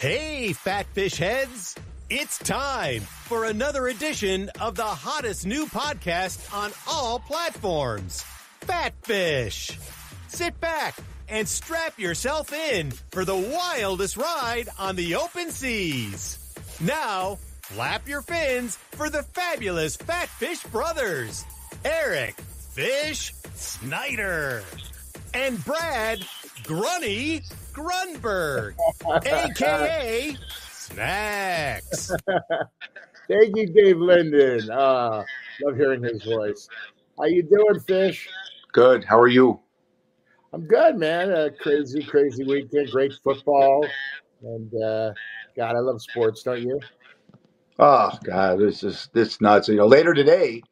Hey, fat fish heads! It's time for another edition of the hottest new podcast on all platforms Fat Fish. Sit back and strap yourself in for the wildest ride on the open seas. Now, flap your fins for the fabulous Fat Fish brothers Eric Fish Snyder and Brad Grunny Grunberg, aka Snacks. Thank you, Dave Linden. Uh, love hearing his voice. How you doing, Fish? Good. How are you? I'm good, man. A crazy, crazy weekend. Great football, and uh, God, I love sports. Don't you? Oh God, this is this nuts. You know, later today,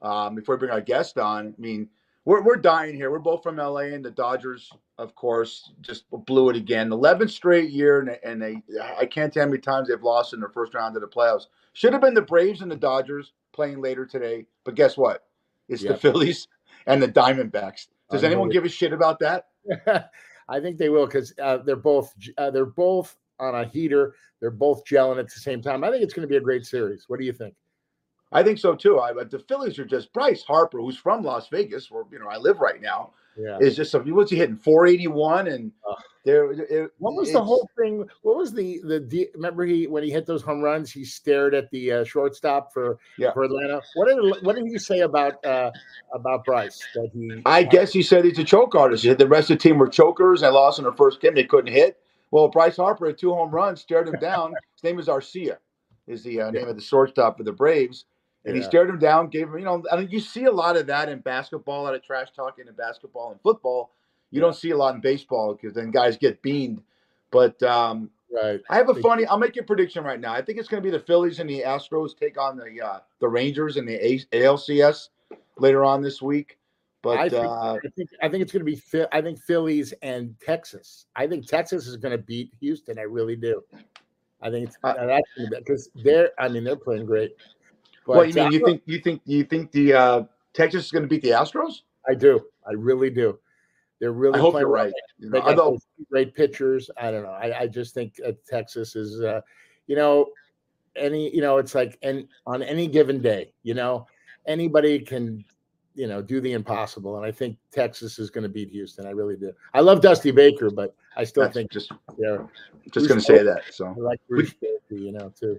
um, before we bring our guest on, I mean, we're we're dying here. We're both from LA, and the Dodgers, of course, just blew it again. 11th straight year, and, and they I can't tell how many times they've lost in their first round of the playoffs. Should have been the Braves and the Dodgers playing later today, but guess what? It's Yep. the Phillies and the Diamondbacks. Does anyone give a shit about that? I think they will because uh, they're both uh, they're both on a heater. They're both gelling at the same time. I think it's going to be a great series. What do you think? I think so too. I, but the Phillies are just Bryce Harper, who's from Las Vegas, where you know I live right now. Yeah. is just something. What's he hitting? 481, and there. it- What was the whole thing? What was the the de- remember he when he hit those home runs? He stared at the uh, shortstop for Yeah. for Atlanta. What did what did he say about uh, about Bryce? That he I guess he said he's a choke artist. He said the rest of the team were chokers. They lost in their first game. They couldn't hit. Well, Bryce Harper had two home runs, stared him down. His name is Arcia, is the uh, name of the shortstop for the Braves. And he stared him down, gave him, you know, I mean, you see a lot of that in basketball, a lot of trash talking in basketball and football. You don't see a lot in baseball because then guys get beamed. But um, right. I have a funny. I'll make a prediction right now. I think it's going to be the Phillies and the Astros take on the uh, the Rangers and the A- ALCS later on this week. But I think, uh, I think I think it's going to be Phil- I think Phillies and Texas. I think Texas is going to beat Houston. I really do. I think it's Uh, that's because they're. I mean, they're playing great. But what you mean? uh, You think you think you think the uh, Texas is going to beat the Astros? I do. I really do. They're really. I hope you're right. You know, although great pitchers. I don't know. I, I just think uh, Texas is, uh, you know, any, you know, it's like, and on any given day, you know, anybody can, you know, do the impossible. And I think Texas is going to beat Houston. I really do. I love Dusty Baker, but I still that's think just they're just going to say that. So I like Bruce Baker, you know, too.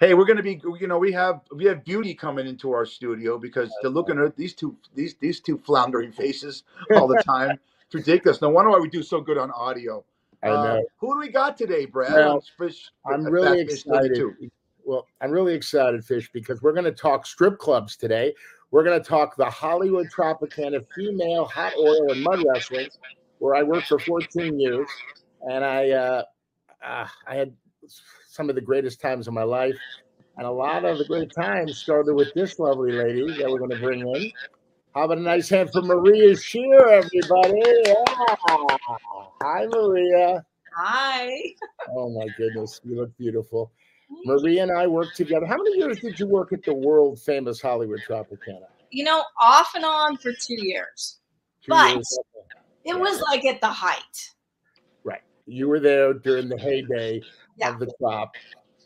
Hey, we're going to be. You know, we have we have beauty coming into our studio because they're looking at these two these these two floundering faces all the time. it's ridiculous. No wonder why we do so good on audio. I Uh, know. who do we got today, Brad? On Fish- I'm uh, really Fish excited. 32? Well, I'm really excited, Fish, because we're going to talk strip clubs today. We're going to talk the Hollywood Tropicana female hot oil and mud wrestling, where I worked for 14 years, and I uh, uh, I had some of the greatest times of my life, and a lot of the great times started with this lovely lady that we're going to bring in. How about a nice hand for Maria Scherer, everybody? Yeah. Hi, Maria. Hi. Oh my goodness, you look beautiful. Maria and I worked together. How many years did you work at the world famous Hollywood Tropicana? You know, off and on for two years. Two But- years. It was like at the height. Right. You were there during the heyday Yeah. of the crop.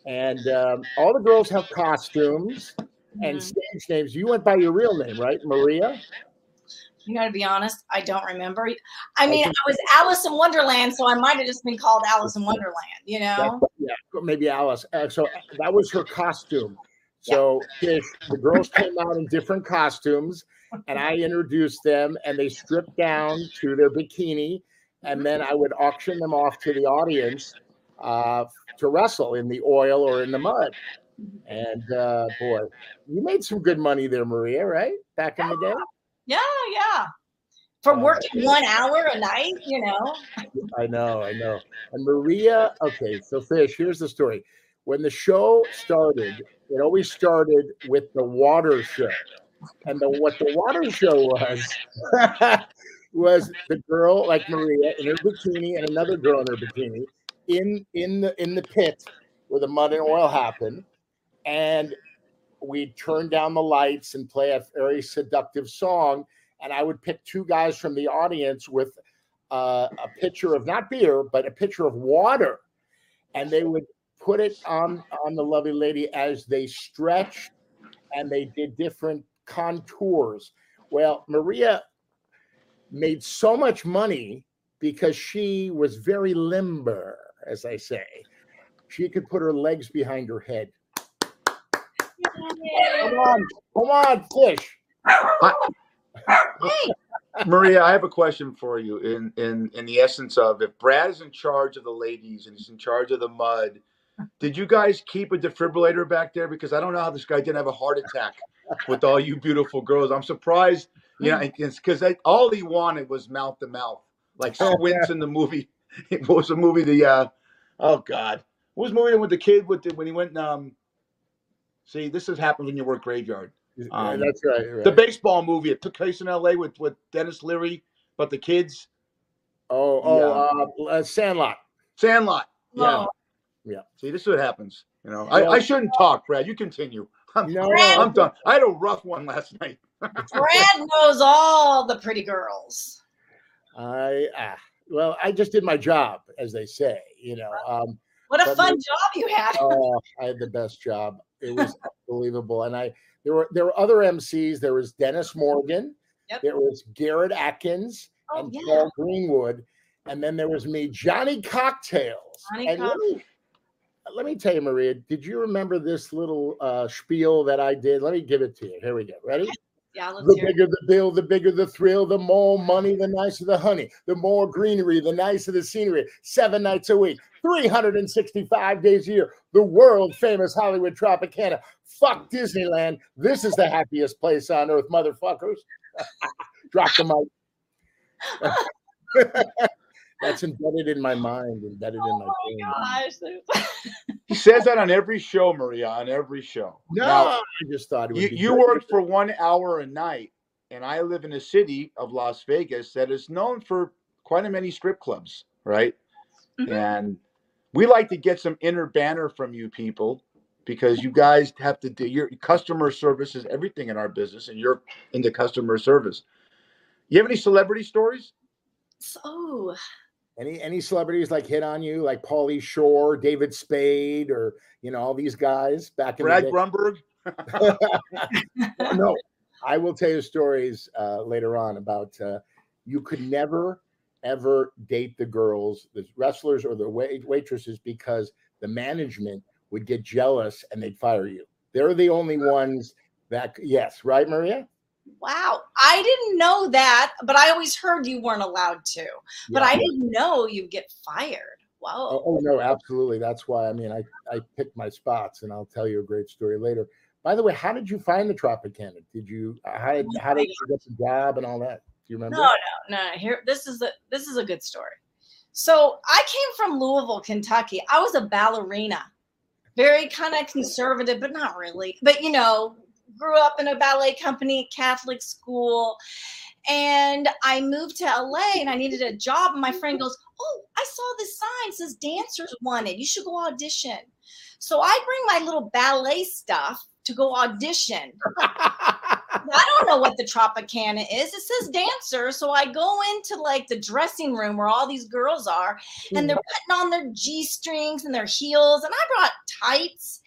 And um, all the girls have costumes and Mhm. stage names. You went by your real name, right? Maria? You got to be honest, I don't remember. I mean, I, think- was Alice in Wonderland, so I might have just been called Alice in Wonderland, you know? Yeah, maybe Alice. Uh, so that was her costume. So Fish, the girls came out in different costumes, and I introduced them, and they stripped down to their bikini, and then I would auction them off to the audience uh, to wrestle in the oil or in the mud. And uh, boy, you made some good money there, Maria, right? Back in the day. Yeah, yeah. For Uh, working one hour a night, you know? I know, I know. And Maria, okay, so Fish, here's the story. When the show started, it always started with the water show. And the what the water show was was the girl like Maria in her bikini and another girl in her bikini in in the in the pit where the mud and oil happened. And we'd turn down the lights and play a very seductive song. And I would pick two guys from the audience with uh, a pitcher of not beer, but a pitcher of water. and they would put it on on the lovely lady as they stretched and they did different contours. Well, Maria made so much money because she was very limber, as I say. She could put her legs behind her head. Come on, come on, fish. Hey, Maria, I have a question for you. In in in the essence of if Brad is in charge of the ladies and he's in charge of the mud, did you guys keep a defibrillator back there? Because I don't know how this guy didn't have a heart attack with all you beautiful girls. I'm surprised. Yeah, know, because all he wanted was mouth to mouth, like Oh, Squints in the movie. What was the movie? The uh, oh god, what was the movie with the kid with the when he went? Um, see, this has happened when you work graveyard. Um, That's right. right. The baseball movie. It took place in L.A. with with Denis Leary, but the kids. oh, oh, uh, uh, Sandlot. Sandlot. yeah. See, this is what happens. You know, I, I shouldn't talk, Brad. You continue. I'm, No, Brad- I'm done. I had a rough one last night. Brad knows all the pretty girls. I ah, well, I just did my job, as they say. You know, um, What a fun we- job you had. oh, I had the best job. It was unbelievable, and I there were there were other MCs. There was Dennis Morgan. Yep. There was Garrett Atkins Oh, and yeah. Paul Greenwood, and then there was me, Johnny Cocktails. Johnny and let me, let me tell you, Maria, did you remember this little uh, spiel that I did? Let me give it to you. Here we go. Ready? Yeah, let's The hear it. bigger the bill, the bigger the thrill, the more money, the nicer the honey, the more greenery, the nicer the scenery. Seven nights a week, 365 days a year. The world famous Hollywood Tropicana. Fuck Disneyland. This is the happiest place on earth, motherfuckers. Drop the mic. That's embedded in my mind, embedded in my Oh brain. gosh. He says that on every show, Maria, on every show. No, Now, I just thought it would you, be you great. worked for one hour a night, and I live in a city of Las Vegas that is known for quite a many strip clubs, right? Mhm. And we like to get some inner banner from you people because you guys have to do your customer service is everything in our business, and you're into customer service. You have any celebrity stories? So, Any any celebrities like hit on you, like Pauly Shore, David Spade, or you know all these guys back in Brad the day? Grunberg? no, I will tell you stories uh, later on about uh, you could never ever date the girls, the wrestlers or the wait- waitresses because the management would get jealous and they'd fire you. They're the only ones that yes, right, Maria? Wow. I didn't know that, but I always heard you weren't allowed to. But I didn't know you'd get fired. Wow. Oh, oh, no, absolutely. That's why. I mean, I I picked my spots, and I'll tell you a great story later. By the way, how did you find the Tropicana? Did you uh, how did how did you get the job and all that? Do you remember? No, no, no. Here, this is a this is a good story. So I came from Louisville, Kentucky. I was a ballerina, very kind of conservative, but not really. But you know, grew up in a ballet company, Catholic school, and I moved to LA and I needed a job. And my friend goes, "Oh, I saw this sign says dancers wanted. You should go audition." So I bring my little ballet stuff to go audition. I don't know what the Tropicana is. It says dancer. So I go into like the dressing room where all these girls are, and they're mm-hmm. putting on their G strings and their heels. And I brought tights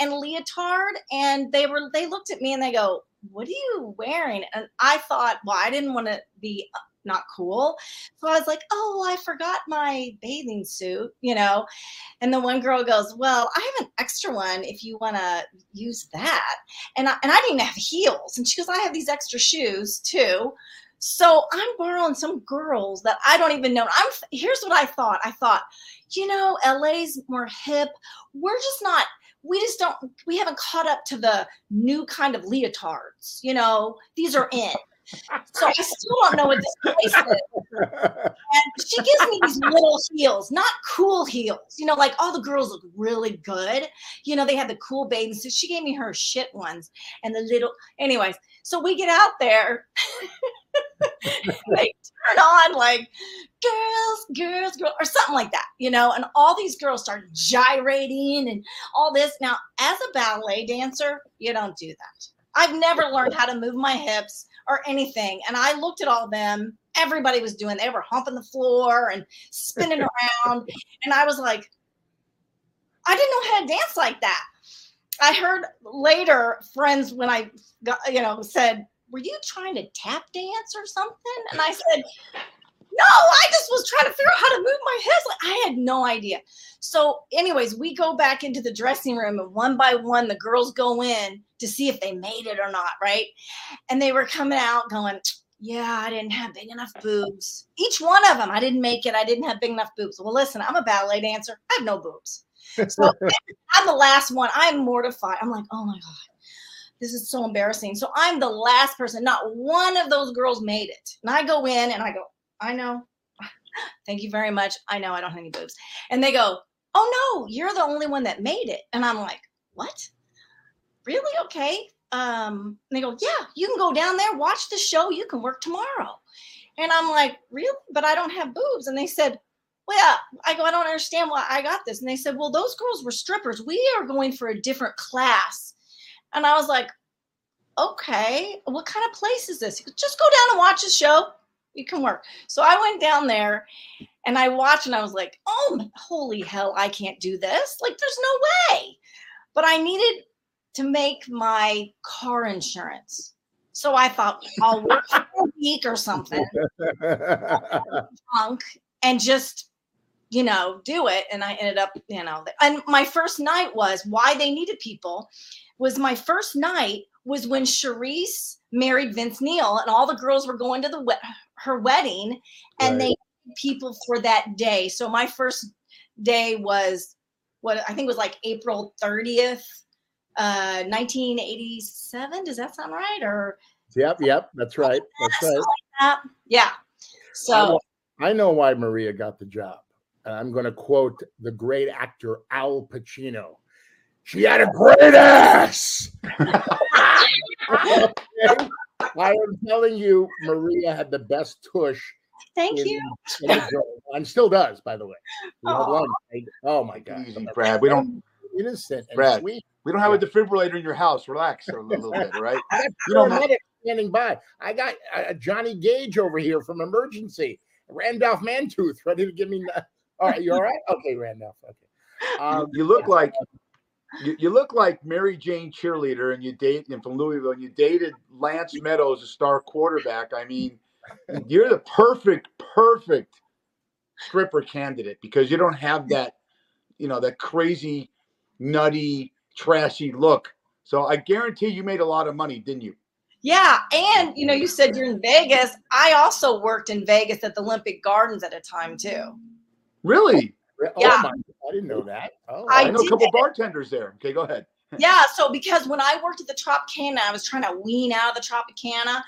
and leotard, and they were they looked at me and they go, "What are you wearing?" And I thought, well, I didn't want to be uh, not cool, so I was like, "Oh, I forgot my bathing suit," you know. And the one girl goes, "Well, I have an extra one if you want to use that." and I, and I didn't have heels. And she goes, I have these extra shoes too. So I'm borrowing some girls that I don't even know. I'm here's what I thought. I thought, you know, LA's more hip. We're just not. We just don't. We haven't caught up to the new kind of leotards. You know, these are in. So I still don't know what this place is. And she gives me these little heels, not cool heels. You know, like all the girls look really good. You know, they had the cool babies. So she gave me her shit ones and the little. Anyways, so we get out there. they turn on like girls, girls, girls, or something like that, you know, and all these girls start gyrating and all this. Now, as a ballet dancer, you don't do that. I've never learned how to move my hips or anything. And I looked at all them. Everybody was doing, they were humping the floor and spinning around. And I was like, I didn't know how to dance like that. I heard later friends when I got, you know, said, Were you trying to tap dance or something? And I said, No, I just was trying to figure out how to move my hips. Like I had no idea. So, anyways, we go back into the dressing room and one by one, the girls go in to see if they made it or not, right? And they were coming out going, yeah, I didn't have big enough boobs. Each one of them, I didn't make it. I didn't have big enough boobs. Well, listen, I'm a ballet dancer. I have no boobs. So I'm the last one. I'm mortified. I'm like, oh my God, this is so embarrassing. So I'm the last person. Not one of those girls made it. And I go in and I go, I know. Thank you very much. I know I don't have any boobs. And they go, oh no, you're the only one that made it. And I'm like, what? Really? Okay um, and they go, yeah, you can go down there, watch the show. You can work tomorrow. And I'm like, really? But I don't have boobs. And they said, well. I go, I don't understand why I got this. And they said, well, those girls were strippers. We are going for a different class. And I was like, okay, what kind of place is this? Goes, Just go down and watch the show. You can work. So I went down there and I watched and I was like, oh, holy hell, I can't do this. Like, there's no way. But I needed to make my car insurance. So I thought I'll work for a week or something, drunk, and just you know do it. And I ended up, you know, and my first night was why they needed people. Was my first night was when Sharise married Vince Neil, and all the girls were going to the her wedding, and right. they people for that day. So my first day was what I think was like April 30th 1987. Uh, Does that sound right? Or yep, yep, that's right. That's right. Like Yeah. So I know why Maria got the job. And I'm going to quote the great actor Al Pacino. She had a great ass. I am telling you, Maria had the best tush. Thank in, you. In and still does, by the way. Oh. oh my God. Easy, Brad. We don't innocent and Brad, sweet. We don't have a defibrillator in your house. Relax a little bit, right? I got you know, medic standing by. I got uh, Johnny Gage over here from emergency. Randolph Mantooth ready to give me. All right, you all right? Okay, Randolph. Okay. Um, you look like you, you, look like Mary Jane cheerleader, and you date and from Louisville, and you dated Lance Meadows, a star quarterback. I mean, you're the perfect, perfect stripper candidate because you don't have that, you know, that crazy, nutty trashy look. So I guarantee you made a lot of money, didn't you? Yeah, and you know, you said you're in Vegas. I also worked in Vegas at the Olympic Gardens at a time too. Really? Oh yeah. My, I didn't know that. Oh, I, I know a couple bartenders there. Okay, go ahead. yeah, so because when I worked at the Tropicana, I was trying to wean out of the Tropicana,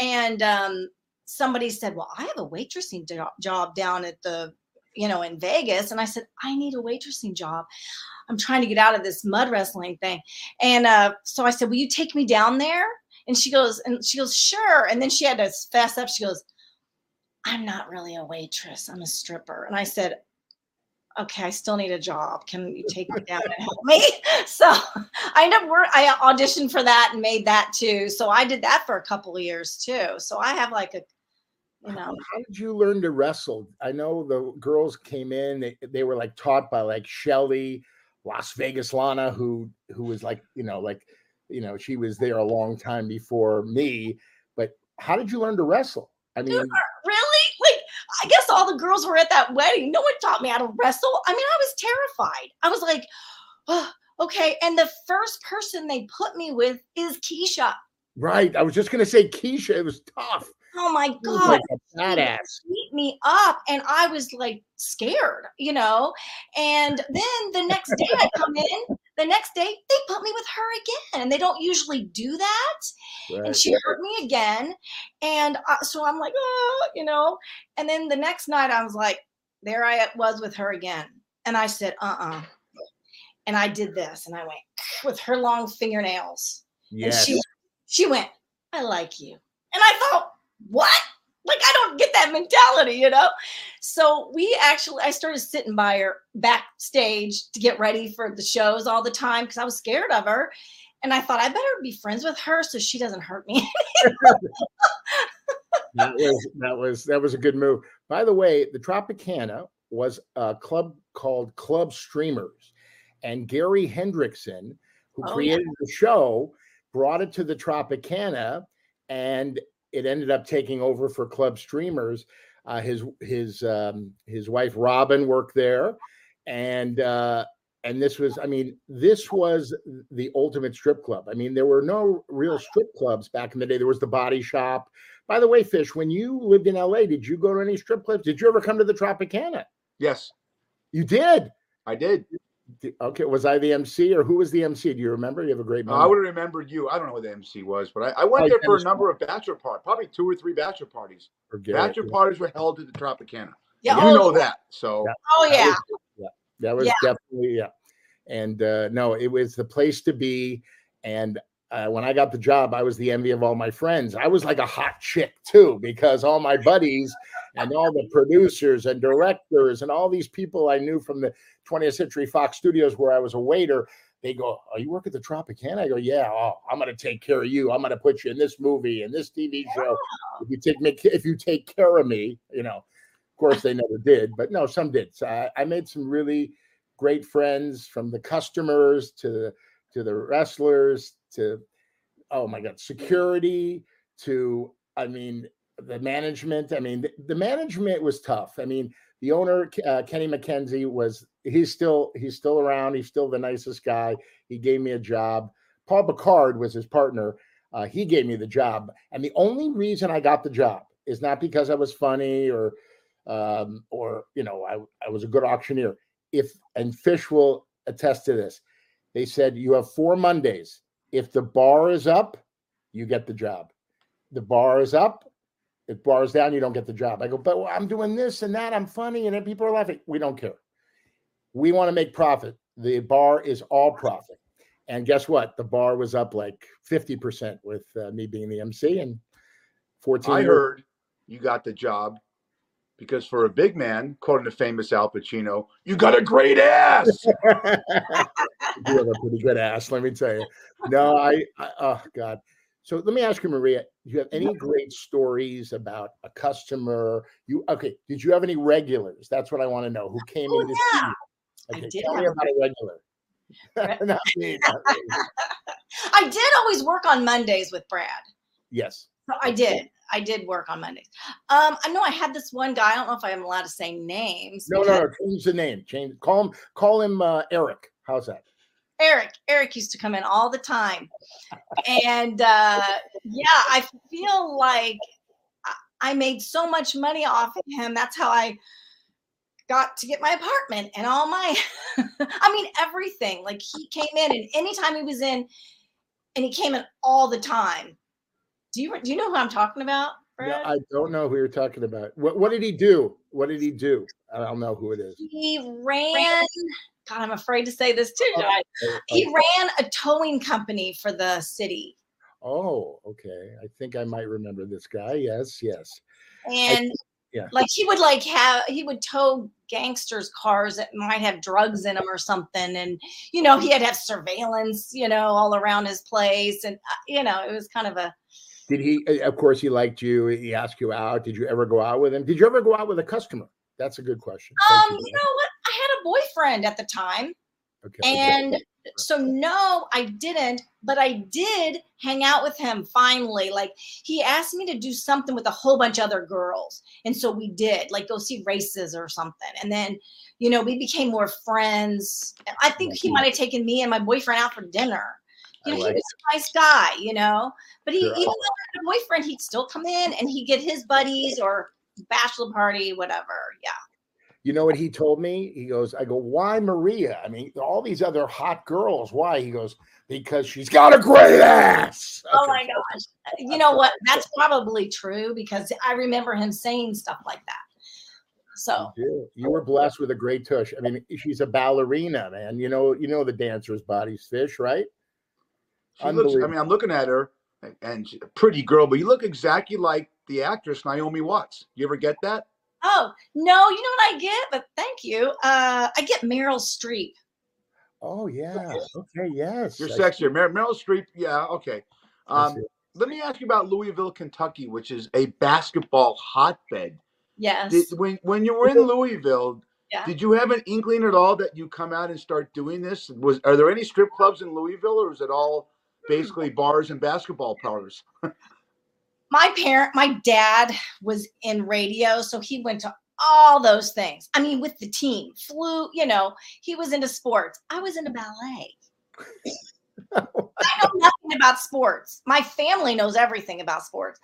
and um, somebody said, "Well, I have a waitressing job down at the, you know, in Vegas," and I said, "I need a waitressing job." I'm trying to get out of this mud wrestling thing. And uh, so I said, Will you take me down there? And she goes, and she goes, sure. And then she had to fast up. She goes, I'm not really a waitress. I'm a stripper. And I said, okay, I still need a job. Can you take me down and help me? So I ended up work. I auditioned for that and made that too. So I did that for a couple of years too. So I have like a, you know. How did you learn to wrestle? I know the girls came in. They, they were like taught by like Shelly Las Vegas Lana, who who was like, you know, like, you know, she was there a long time before me. But how did you learn to wrestle? I mean, I guess all the girls were at that wedding. No one taught me how to wrestle. I mean, I was terrified. I was like, oh, okay. And the first person they put me with is Keisha. Right. I was just gonna say Keisha. It was tough. Oh my god, like badass. Beat me up, and I was like scared, you know. And then the next day I come in. The next day they put me with her again, and they don't usually do that. Right. And she hurt me again, and uh, so I'm like, oh, you know. And then the next night I was like, there I was with her again, and I said, uh, uh-uh. uh and I did this, and I went with her long fingernails. Yes. And she she went, I like you. And I thought, what? Like I don't get that mentality, you know. So we actually, I started sitting by her backstage to get ready for the shows all the time because I was scared of her, and I thought I better be friends with her so she doesn't hurt me. that was that was that was a good move. By the way, the Tropicana was a club called Club Streamers, and Gary Hendrickson, who Oh, yeah. created the show, brought it to the Tropicana, and it ended up taking over for Club Streamers. Uh, his his um, his wife Robin worked there, and uh, and this was I mean this was the ultimate strip club. I mean there were no real strip clubs back in the day. There was the Body Shop. By the way, Fish, when you lived in LA, did you go to any strip clubs? Did you ever come to the Tropicana? Yes, You did. I did. Di- Okay, was I the MC or who was the MC? Do you remember? You have a great memory. I would have remembered you. I don't know what the MC was, but I, I went Oh, there for a number of bachelor parties, probably two or three bachelor parties. Or Garrett, Bachelor yeah. parties were held at the Tropicana. Yeah. you oh, know that. So Yeah. Oh yeah. That was Yeah. definitely yeah. And uh, no, it was the place to be. And uh, when I got the job, I was the envy of all my friends. I was like a hot chick too, because all my buddies and all the producers and directors and all these people I knew from the 20th Century Fox Studios, where I was a waiter, they go, "Oh, you work at the Tropicana?" I go, "Yeah. Oh, I'm going to take care of you. I'm going to put you in this movie and this TV show. If you take me, if you take care of me, you know." Of course, they never did, but no, some did. So I, I made some really great friends from the customers to to the wrestlers to oh my god, security to I mean the management. I mean the, the management was tough. I mean the owner uh, Kenny McKenzie was he's still he's still around. He's still the nicest guy. He gave me a job. Paul Bacard was his partner. Uh, he gave me the job, and the only reason I got the job is not because I was funny or um, or you know I, I was a good auctioneer if and fish will attest to this they said you have four mondays. If the bar is up you get the job. The bar is up if bar is down you don't get the job. I go but i'm doing this and that i'm funny and then people are laughing. We don't care. We want to make profit. The bar is all profit. And guess what? The bar was up like 50% with uh, me being the mc and 14 I heard you got the job because for a big man, quoting the famous Al Pacino, you got a great ass. you have a pretty good ass, let me tell you. No, I, I oh God. So let me ask you, Maria, do you have any great stories about a customer? You okay? Did you have any regulars? That's what I want to know. Who came Oh, in to see yeah. you? I Okay, did tell me about a regular. Not me, not me. I did always work on Mondays with Brad. Yes. So I did. I did work on Mondays. Um, I know I had this one guy. I don't know if I'm allowed to say names. No, no, no. Change the name. Change. Call him. Call him uh, Eric. How's that? Eric. Eric used to come in all the time, and uh, yeah, I feel like I- made so much money off of him. That's how I got to get my apartment and all my. I mean, everything. Like he came in, and anytime he was in, and he came in all the time. Do you do you know who I'm talking about? Brad? I don't know who you're talking about. What What did he do? What did he do? I don't know who it is. he ran. God, I'm afraid to say this too. Josh. Oh, He ran a towing company for the city, Oh, okay. I think I might remember this guy. Yes, yes. and yeah. like he would like have he would tow gangsters' cars that might have drugs in them or something, and you know he had to have surveillance, you know, all around his place, and uh, you know it was kind of a Did he? Of course, he liked you. He asked you out. Did you ever go out with him? Did you ever go out with a customer? That's a good question. Thank um. you, You know what? I had a boyfriend at the time, okay. and so no i didn't but i did hang out with him finally. Like he asked me to do something with a whole bunch of other girls. And so we did like go see races or something. And then you know we became more friends. I think he might have taken me and my boyfriend out for dinner. You know like he was a nice guy you know? But he Sure. even though i had a boyfriend he'd still come in and he'd get his buddies or bachelor party whatever. Yeah You know what he told me? He goes, I go, why Maria? I mean, all these other hot girls. Why? He goes, because she's got a great ass. Oh my gosh. You know what? That's probably true because I remember him saying stuff like that. So You, do. you were blessed with a great tush. I mean, she's a ballerina, man. You know, you know the dancer's body's fish, right? She looks, I mean, I'm looking at her and- and she's a pretty girl, but you look exactly like the actress Naomi Watts. You ever get that? Oh no, you know what I get? But thank you. Uh I get Meryl Streep. Oh yeah. Okay. Yes. You're I- sexier. Mer- Meryl Streep. Yeah. Okay. Um, let me ask you about Louisville, Kentucky, which is a basketball hotbed. Yes. Did, when when you were in Louisville, Yeah. Did you have an inkling at all that you come out and start doing this? Was are there any strip clubs in Louisville, or is it all basically bars and basketball parlors? my parent, my dad was in radio, so he went to all those things. I mean, with the team, flew, you know, he was into sports. I was into ballet. I know nothing about sports. My family knows everything about sports.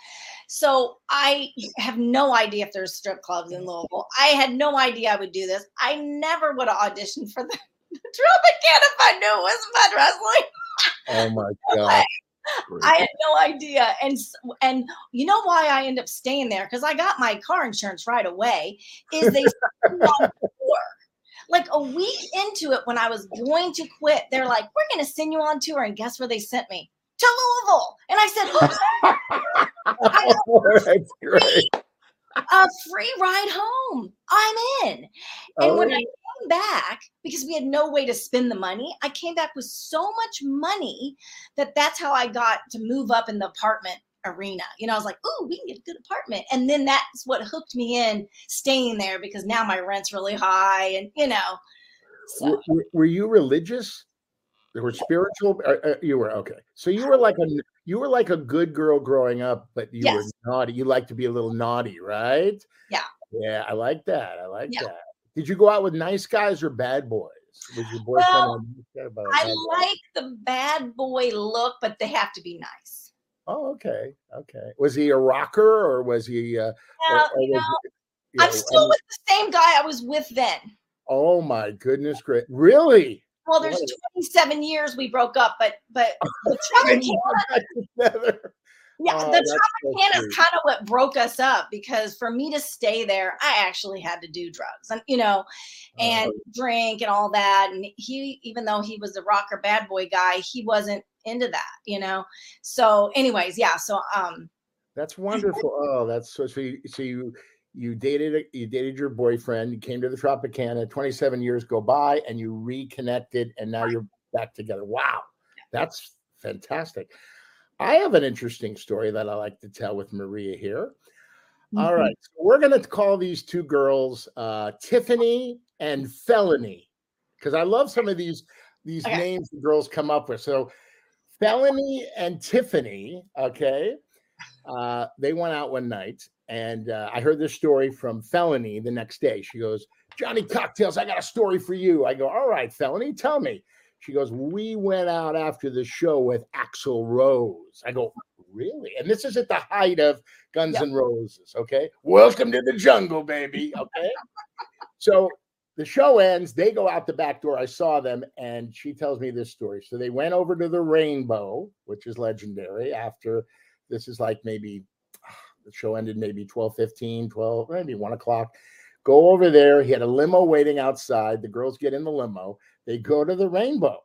So I have no idea if there's strip clubs in Louisville. I had no idea I would do this. I never would have auditioned for the, the Tropicana if I knew it was mud wrestling. Oh my god. I had no idea. And and you know why I end up staying there? Because I got my car insurance right away. Is they sent me on tour. Like a week into it, when I was going to quit, they're like, "We're going to send you on tour," and guess where they sent me? To Louisville. And I said, I That's great. "A free ride home. I'm in." And when Oh. I came back, because we had no way to spend the money, I came back with so much money that that's how I got to move up in the apartment arena. You know, I was like, "Ooh, we can get a good apartment," and then that's what hooked me in staying there because now my rent's really high, and you know. So Were, were- you religious? There were spiritual. Uh, uh, you were okay. So you were like a you were like a good girl growing up, but you Yes. were naughty. You like to be a little naughty, right? Yeah. Yeah, I like that. I like Yeah. that. Did you go out with nice guys or bad boys? Was your boyfriend? Well, a nice guy or a I boy? like the bad boy look, but they have to be nice. Oh, okay, okay. Was he a rocker or was he? Uh, or- or you know, he- I'm yeah, still um, with the same guy I was with then. Oh my goodness, great! Really? Well, there's What 27 years we broke up, but but the Tropicana, yeah, Oh, the that's so Tropicana is kind of what broke us up because for me to stay there, I actually had to do drugs and you know, and Oh. drink and all that. And he, even though he was the rocker bad boy guy, he wasn't into that, you know. So, anyways, yeah. So, um, That's wonderful. Oh, that's so. So you, so you you dated you dated your boyfriend. You came to the Tropicana. Twenty seven years go by, and you reconnected, and now you're back together. Wow, that's fantastic. I have an interesting story that I like to tell with Maria here. All Mhm. right, so we're going to call these two girls uh, Tiffany and Felony because I love some of these these Okay. names the girls come up with. So Felony and Tiffany, okay, uh, they went out one night, and uh, I heard this story from Felony the next day. She goes, "Johnny Cocktails, I got a story for you." I go, "All right, Felony, tell me." She goes, "We went out after the show with Axl Rose." I go, "Really?" And this is at the height of Guns Yep. N' Roses. Okay, welcome to the jungle, baby. Okay, so the show ends. They go out the back door. I saw them, and she tells me this story. So they went over to the Rainbow, which is legendary. After this is like maybe the show ended maybe 12, 15, 12, maybe one o'clock. Go over there. He had a limo waiting outside. The girls get in the limo. They go to the Rainbow.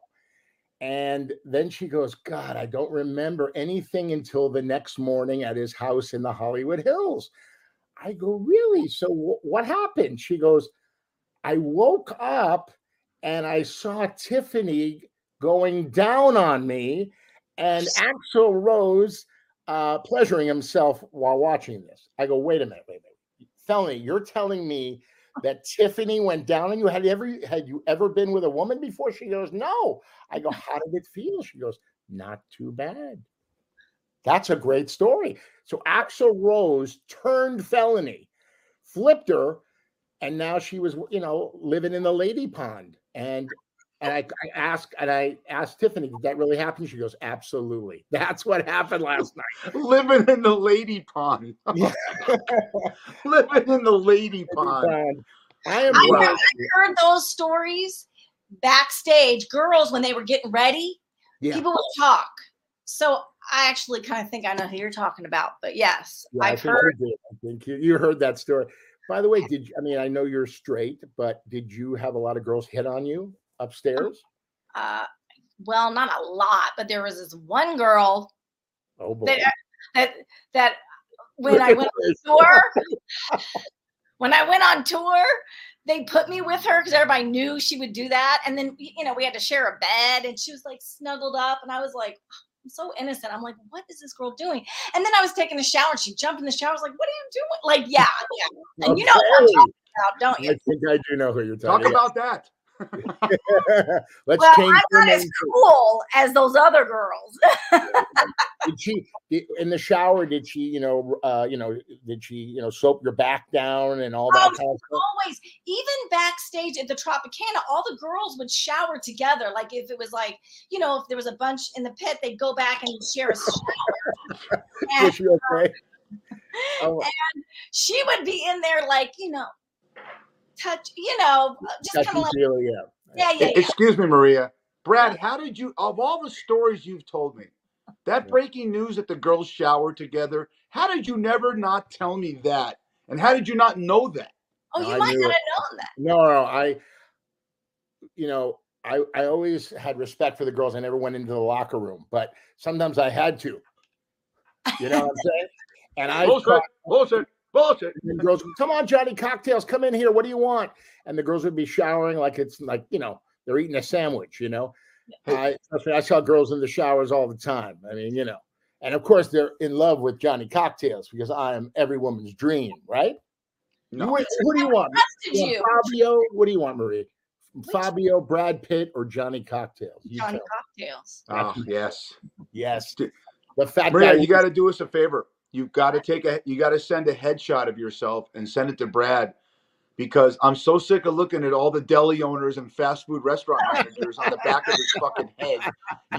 And then she goes, God, I don't remember anything until the next morning at his house in the Hollywood Hills. I go, Really? So wh- what happened? She goes, I woke up and I saw Tiffany going down on me and Axl Rose uh, pleasuring himself while watching this. I go, wait a minute, wait a minute. Felony, you're telling me that Tiffany went down on you? Had you ever had you ever been with a woman before? She goes, No. I go, How did it feel? She goes, Not too bad. That's a great story. So Axl Rose turned felony, flipped her, and now she was, you know, living in the lady pond. And and I, I asked and I asked Tiffany, did that really happen? She goes, Absolutely. That's what happened last night. Living in the lady pond. Living in the lady pond. Pond. I am I glad- heard, I heard those stories backstage. Girls, when they were getting ready, Yeah. people would talk. So I actually kind of think I know who you're talking about. But yes, Yeah, I I've think heard. you did. I think you, you heard that story. By the way, did you, I mean I know you're straight, but did you have a lot of girls hit on you upstairs? Uh, well, not a lot, but there was this one girl Oh boy. that that that when I went on tour, when I went on tour, they put me with her because everybody knew she would do that. And then you know we had to share a bed, and she was like snuggled up, and I was like. I'm so innocent. I'm like, what is this girl doing? And then I was taking a shower, and she jumped in the shower. I was like, what are you doing? Like, yeah, yeah. And you know what I'm talking about, don't you? I think I do know who you're talking about. Talk about that. Let's Well, I'm not as cool as those other girls. Did she in the shower? Did she, you know, uh, you know, did she, you know, soap your back down and all that kind of stuff? Always, even backstage at the Tropicana, all the girls would shower together. Like if it was like, you know, if there was a bunch in the pit, they'd go back and share a shower. Is and she okay? Oh, she would be in there like, you know, touch, you know, just kind of like, feely, yeah. yeah, yeah, yeah. Excuse me, Maria. Brad, how did you, of all the stories you've told me, that breaking news that the girls showered together, how did you never not tell me that? And how did you not know that? Oh, No, you I might not it. have known that. No, no, I, you know, I I always had respect for the girls. I never went into the locker room, but sometimes I had to. You know what I'm saying? And I Bullshit, caught- bullshit, bullshit. and the girls would, come on, Johnny Cocktails, come in here. What do you want? And the girls would be showering like it's like, you know, they're eating a sandwich, you know. I, I saw girls in the showers all the time. I mean, you know, and of course they're in love with Johnny Cocktails because I am every woman's dream, right? You, No. who do you want? Trusted You you, Fabio? What do you want, Marie? Fabio, Brad Pitt, or Johnny Cocktails? You Johnny tell. Cocktails. Oh, yes. Yes. The fat Maria, guy. you got to do us a favor. You've got to take a, you got to send a headshot of yourself and send it to Brad because I'm so sick of looking at all the deli owners and fast food restaurant managers on the back of his fucking head.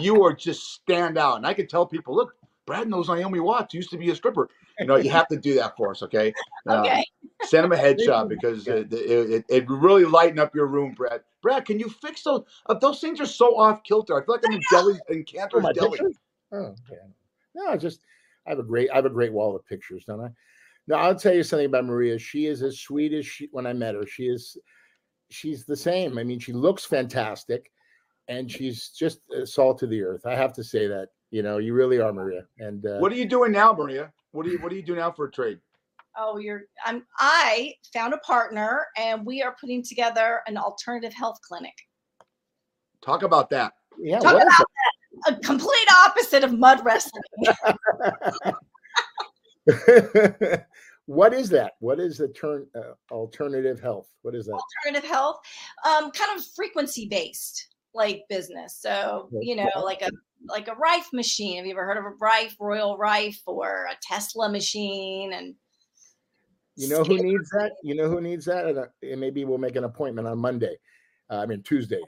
You are just stand out. And I can tell people, look, Brad knows Naomi Watts used to be a stripper. You know, you have to do that for us, okay? Uh, Okay. Send him a headshot because it, it, it, it really lighten up your room, Brad. Brad, can you fix those? Uh, those things are so off kilter. I feel like I'm in deli in Canter's my Deli. Oh, okay. No, just I have a great I have a great wall of pictures, don't I? Now I'll tell you something about Maria. She is as sweet as she when I met her. She is she's the same. I mean, she looks fantastic and she's just uh, salt to the earth. I have to say that. You know, you really are Maria. And uh, What are you doing now, Maria? What do you What do you do now for a trade? Oh, you're. I'm. I found a partner, and we are putting together an alternative health clinic. Talk about that. yeah, Talk what is A complete opposite of mud wrestling. what is that? What is the turn uh, alternative health? What is that? alternative health, um, kind of frequency based like business. So you know, like a like a Rife machine. Have you ever heard of a Rife, Royal Rife, or a Tesla machine? And You know who needs that? You know who needs that? And, uh, and maybe we'll make an appointment on Monday. Uh, I mean Tuesday.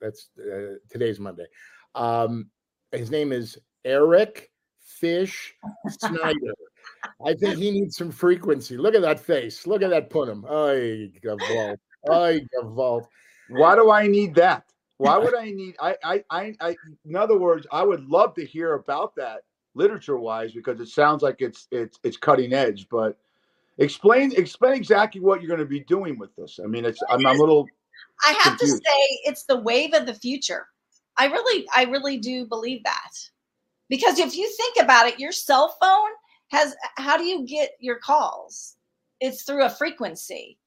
That's uh, today's Monday. Um, his name is Eric Fish Snyder. I think he needs some frequency. Look at that face. Look at that punim. Ay, gavalt. Ay, gavalt. Why do I need that? Why would I need? I, I, I, I. In other words, I would love to hear about that literature wise because it sounds like it's it's it's cutting edge. But explain explain exactly what you're going to be doing with this. I mean, it's I'm, I'm a little. I have to say, it's the wave of the future. I really, I really do believe that. Because if you think about it, your cell phone has how do you get your calls? It's through a frequency.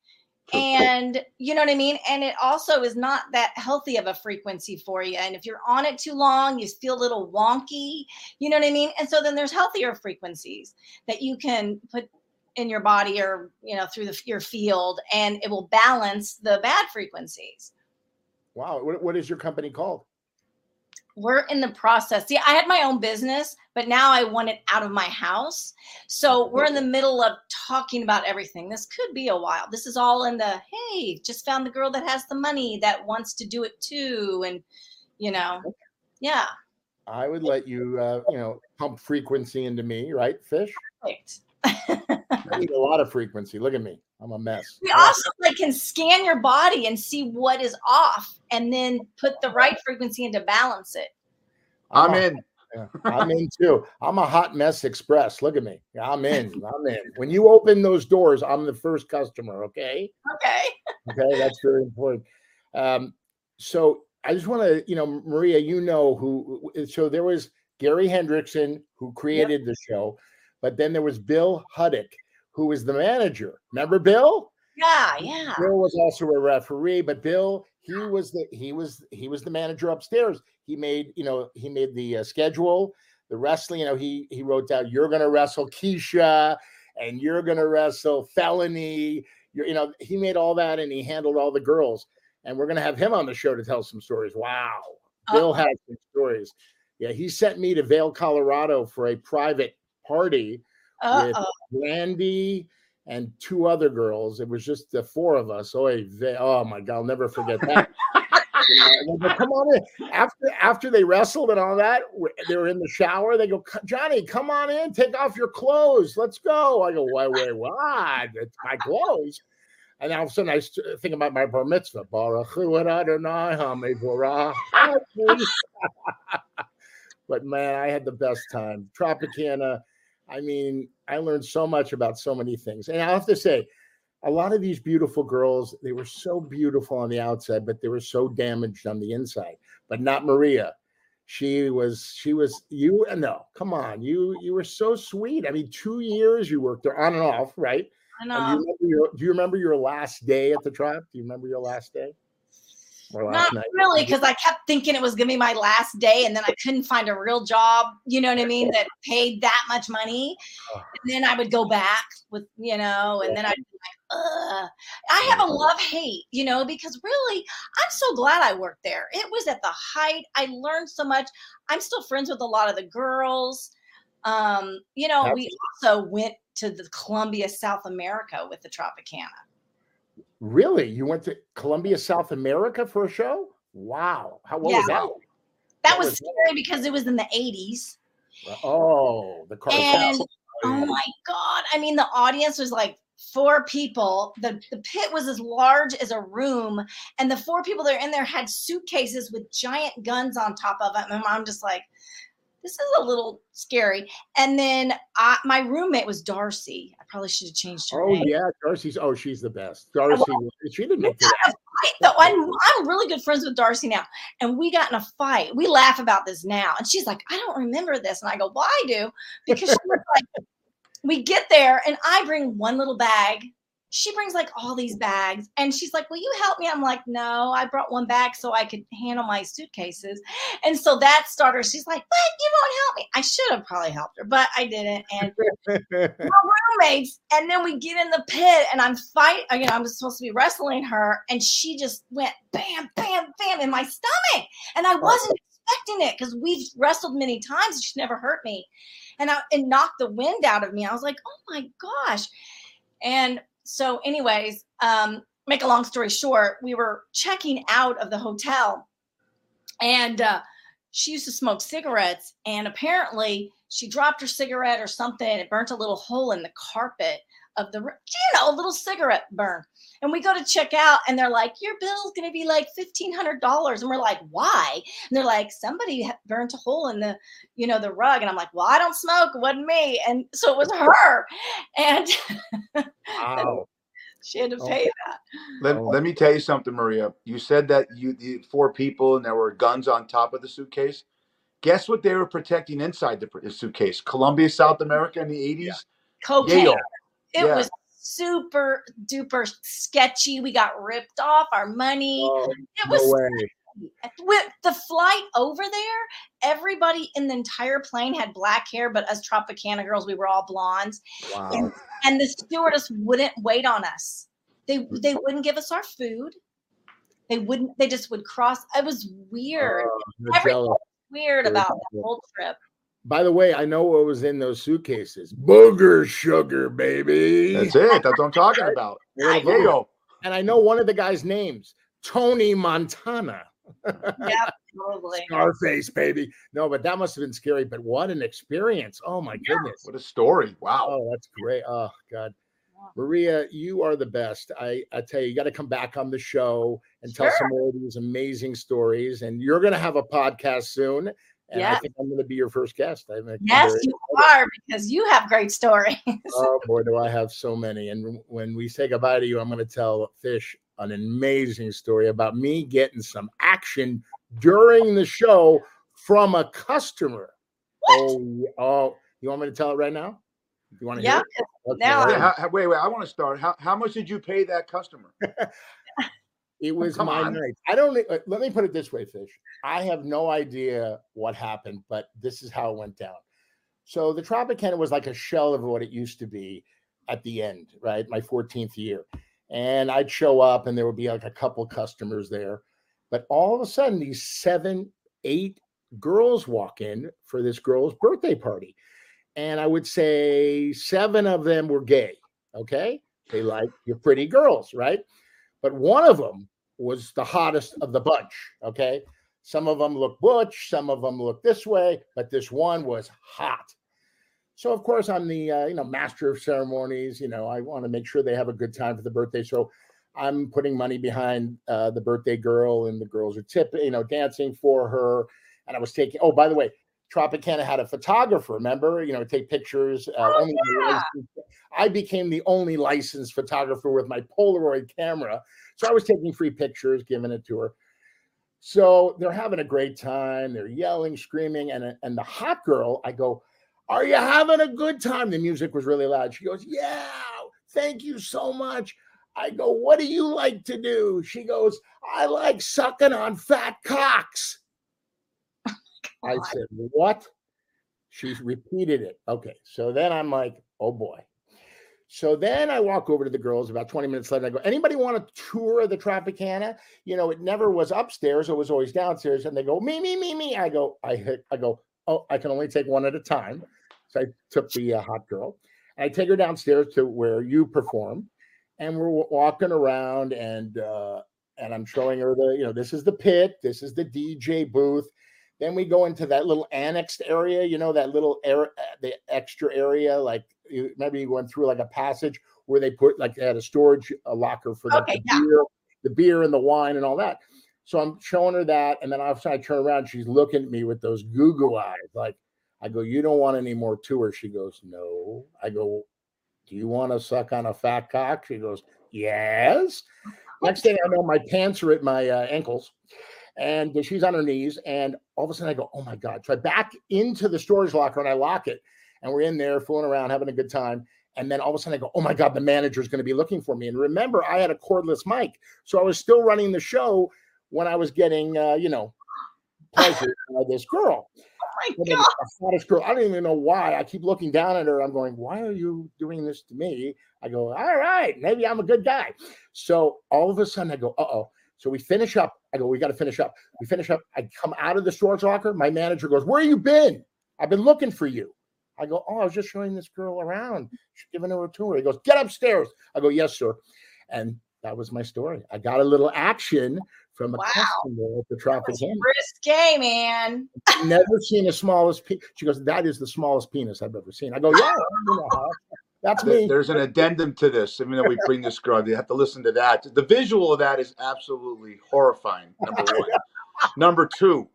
And you know what I mean? And it also is not that healthy of a frequency for you. And if you're on it too long, you feel a little wonky. You know what I mean? And so then there's healthier frequencies that you can put in your body or you know through the, your field and it will balance the bad frequencies Wow. What, what is your company called? We're in the process. See i had my own business but now i want it out of my house. So we're in the middle of talking about everything. This could be a while. This is all in the hey just found the girl that has the money that wants to do it too and you know. Yeah. I would let you, uh, you know, pump frequency into me, right, Fish? perfect. I need a lot of frequency. Look at me. I'm a mess. we also like can scan your body and see what is off and then put the right frequency in to balance it I'm a- in. yeah, I'm in too. I'm a hot mess express. Look at me. I'm in. I'm in. When you open those doors, I'm the first customer. Okay. okay Okay. That's very important. Um, so I just want to, you know, Maria, you know who. So there was Gary Hendrickson who created the show, but then there was Bill Huddick who was the manager. Remember Bill? yeah yeah Bill was also a referee, but Bill he was the he was he was the manager upstairs. He made you know he made the uh, schedule, the wrestling. You know he he wrote down you're going to wrestle Keisha and you're going to wrestle Felony. You're, you know, he made all that and he handled all the girls. And we're gonna have him on the show to tell some stories. Wow, Bill has some stories. Yeah, he sent me to Vail, Colorado for a private party with. Randy and two other girls. It was just the four of us. Oh, oh my God, I'll never forget that. Go, come on in. After after they wrestled and all that, they were in the shower. They go, Johnny, come on in, take off your clothes. Let's go. I go, wait, wait, what? It's my clothes. And all of a sudden, I think about my bar mitzvah. Baruch hu Adonai hamevorach. but man, I had the best time. Tropicana. I mean, I learned so much about so many things. And I have to say, a lot of these beautiful girls, they were so beautiful on the outside, but they were so damaged on the inside. But not Maria. She was, she was, you, uh, no, come on. You, you were so sweet. I mean, two years you worked there on and off, right? I And know. do, you remember your, do you remember your last day at the trap? Do you remember your last day? Not night? really, because I kept thinking it was gonna be my last day, and then I couldn't find a real job. You know what I mean? That paid that much money, and then I would go back with you know, and then I'd be like, Ugh. I have a love hate, you know, because really, I'm so glad I worked there. It was at the height. I learned so much. I'm still friends with a lot of the girls. Um, you know, we also went to the Colombia, South America with the Tropicana. Really? You went to Colombia, South America for a show? Wow. How what was Yeah. that? That What was was that? scary because it was in the 80s. Oh, the cartel. And oh my god! I mean, the audience was like four people. the The pit was as large as a room, and the four people that are in there had suitcases with giant guns on top of them. And I'm just like, this is a little scary. And then I, my roommate was Darcy. I probably should have changed her Oh name. yeah, Darcy's. Oh, she's the best. Darcy. She didn't make it. though. I'm, I'm really good friends with Darcy now. And we got in a fight. We laugh about this now. And she's like, I don't remember this. And I go, Well, I do. Because she was like, we get there and I bring one little bag. She brings like all these bags. And she's like, Will you help me? I'm like, No, I brought one bag so I could handle my suitcases. And so that started. She's like, What? You won't help me. I should have probably helped her, but I didn't. And my roommates and then we get in the pit and i'm fight you know i'm supposed to be wrestling her and she just went bam bam bam in my stomach and i oh. wasn't expecting it because we've wrestled many times she's never hurt me and i it knocked the wind out of me i was like oh my gosh and so anyways um make a long story short we were checking out of the hotel and uh she used to smoke cigarettes and apparently she dropped her cigarette or something it burnt a little hole in the carpet of the r- you know a little cigarette burn and we go to check out and they're like your bill's going to be like $1500 and we're like why and they're like somebody ha- burnt a hole in the you know the rug and i'm like well i don't smoke it wasn't me and so it was her and Wow. she had to Oh. pay that Let, Oh. let me tell you something, Maria. You said that you the four people and there were guns on top of the suitcase. Guess what they were protecting inside the suitcase? Colombia, South America in the 80s? cocaine Yale. It Yeah. was super duper sketchy we got ripped off our money Oh, it no was way. with the flight over there, everybody in the entire plane had black hair, but us Tropicana girls, we were all blondes. Wow. And the stewardess wouldn't wait on us. They they wouldn't give us our food. They wouldn't. They just would cross. It was weird. Oh, I'm Every- jealous. weird about that whole trip. By the way, I know what was in those suitcases. Booger sugar, baby. That's it. That's what I'm talking about. I There you go. And I know one of the guys' names, Tony Montana. Yeah, probably. Scarface, baby. No, but that must have been scary. But what an experience. Oh my goodness. What a story. Wow. Oh, that's great. Oh God. Maria, you are the best. I, I tell you, you got to come back on the show and tell some more of these amazing stories. And you're going to have a podcast soon. And I Yes. think I'm going to be your first guest. I'm I'm Yes, very you are because you have great stories. oh boy, do I have so many. And when we say goodbye to you, I'm going to tell Fish an amazing story about me getting some action during the show from a customer. Oh, oh, you want me to tell it right now? You want to Yeah, hear it? Okay, now all Yeah, right. how- how- wait, wait. I want to start. How, how much did you pay that customer? It was come my on. night. I don't. uh, Let me put it this way, Fish. I have no idea what happened, but this is how it went down. So the Tropicana was like a shell of what it used to be at the end, right? My 14th year, and I'd show up, and there would be like a couple customers there. But all of a sudden, these seven, eight girls walk in for this girl's birthday party. And I would say seven of them were gay. Okay. They like your pretty girls, right? But one of them was the hottest of the bunch. Okay. Some of them look butch, some of them look this way, but this one was hot. So of course I'm the uh, you know master of ceremonies. You know I want to make sure they have a good time for the birthday. So I'm putting money behind uh, the birthday girl, and the girls are tipping, you know, dancing for her. And I was taking. Oh, by the way, Tropicana had a photographer. Remember, you know, take pictures. Uh, oh, yeah. I became the only licensed photographer with my Polaroid camera, so I was taking free pictures, giving it to her. So they're having a great time. They're yelling, screaming, and and the hot girl, I go, "Are you having a good time?" The music was really loud. She goes, "Yeah, thank you so much." I go, "What do you like to do?" She goes, "I like sucking on fat cocks." I said, "What?" She's repeated it. Okay, so then I'm like, "Oh boy." So then I walk over to the girls about 20 minutes later. I go, anybody want a tour of the Tropicana? You know, it never was upstairs, it was always downstairs. And they go, me, me, me, me. I go, I hit, I go, oh, I can only take one at a time. So I took the uh, hot girl. I take her downstairs to where you perform. And we're walking around and uh, and I'm showing her the, you know, this is the pit, this is the DJ booth. Then we go into that little annexed area, you know, that little air, the extra area, like you, maybe you went through like a passage where they put like they had a storage a locker for the, Okay, the yeah. beer, the beer and the wine and all that. So I'm showing her that, and then all of a sudden I turn around, she's looking at me with those goo goo eyes. Like I go, "You don't want any more tours?" She goes, "No." I go, "Do you want to suck on a fat cock?" She goes, "Yes." Next thing I know, my pants are at my uh, ankles, and she's on her knees. And all of a sudden, I go, "Oh my god!" So I back into the storage locker and I lock it, and we're in there fooling around, having a good time. And then all of a sudden, I go, "Oh my god!" The manager's going to be looking for me. And remember, I had a cordless mic, so I was still running the show when I was getting, uh, you know, pleasure by this girl. Oh my god. hottest girl. I don't even know why. I keep looking down at her. I'm going, why are you doing this to me? I go, all right, maybe I'm a good guy. So all of a sudden I go, uh oh. So we finish up. I go, we got to finish up. We finish up. I come out of the storage locker. My manager goes, where have you been? I've been looking for you. I go, oh, I was just showing this girl around, She's giving her a tour. He goes, get upstairs. I go, yes, sir. And that was my story. I got a little action from a Wow. customer at the Tropicana Risque, man. never seen the smallest. Pe-. She goes, "That is the smallest penis I've ever seen." I go, "Yeah, I know how. That's There- me." There's an addendum to this. I mean, we bring this girl, you have to listen to that. The visual of that is absolutely horrifying. Number one. Number two,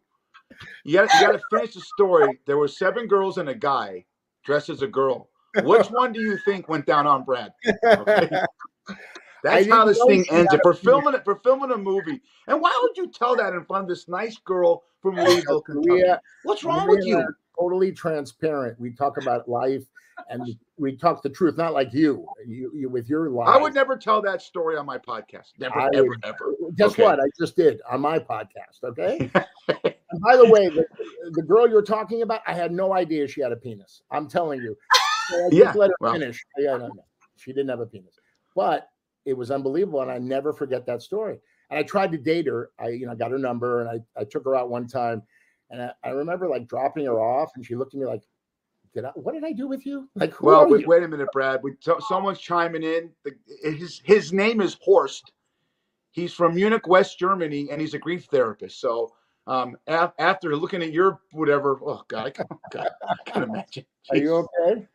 you got to finish the story. There were seven girls and a guy dressed as a girl. Which one do you think went down on Brad? Okay. That's how this thing ends. had If we're a penis. filming it, for filming a movie, and why would you tell that in front of this nice girl from Louisville, Kentucky? What's wrong with you? Totally transparent. We talk about life, and we talk the truth, not like you. You, you with your life. I would never tell that story on my podcast. Never, I ever, ever. Guess Okay. what? I just did on my podcast. Okay. and by the way, the, the girl you're talking about, I had no idea she had a penis. I'm telling you. So I just Yeah, let her well. finish. Yeah, no, no. She didn't have a penis, but it was unbelievable, and I never forget that story. And I tried to date her. I, you know, got her number, and I, I took her out one time, and I, I remember like dropping her off, and she looked at me like, "Did I? What did I do with you? Like, who Well, are wait, you?" wait a minute, Brad. We, so, someone's chiming in. The, his his name is Horst. He's from Munich, West Germany, and he's a grief therapist. So, um, af- after looking at your whatever, oh God, I can, God, I can imagine. Are you okay?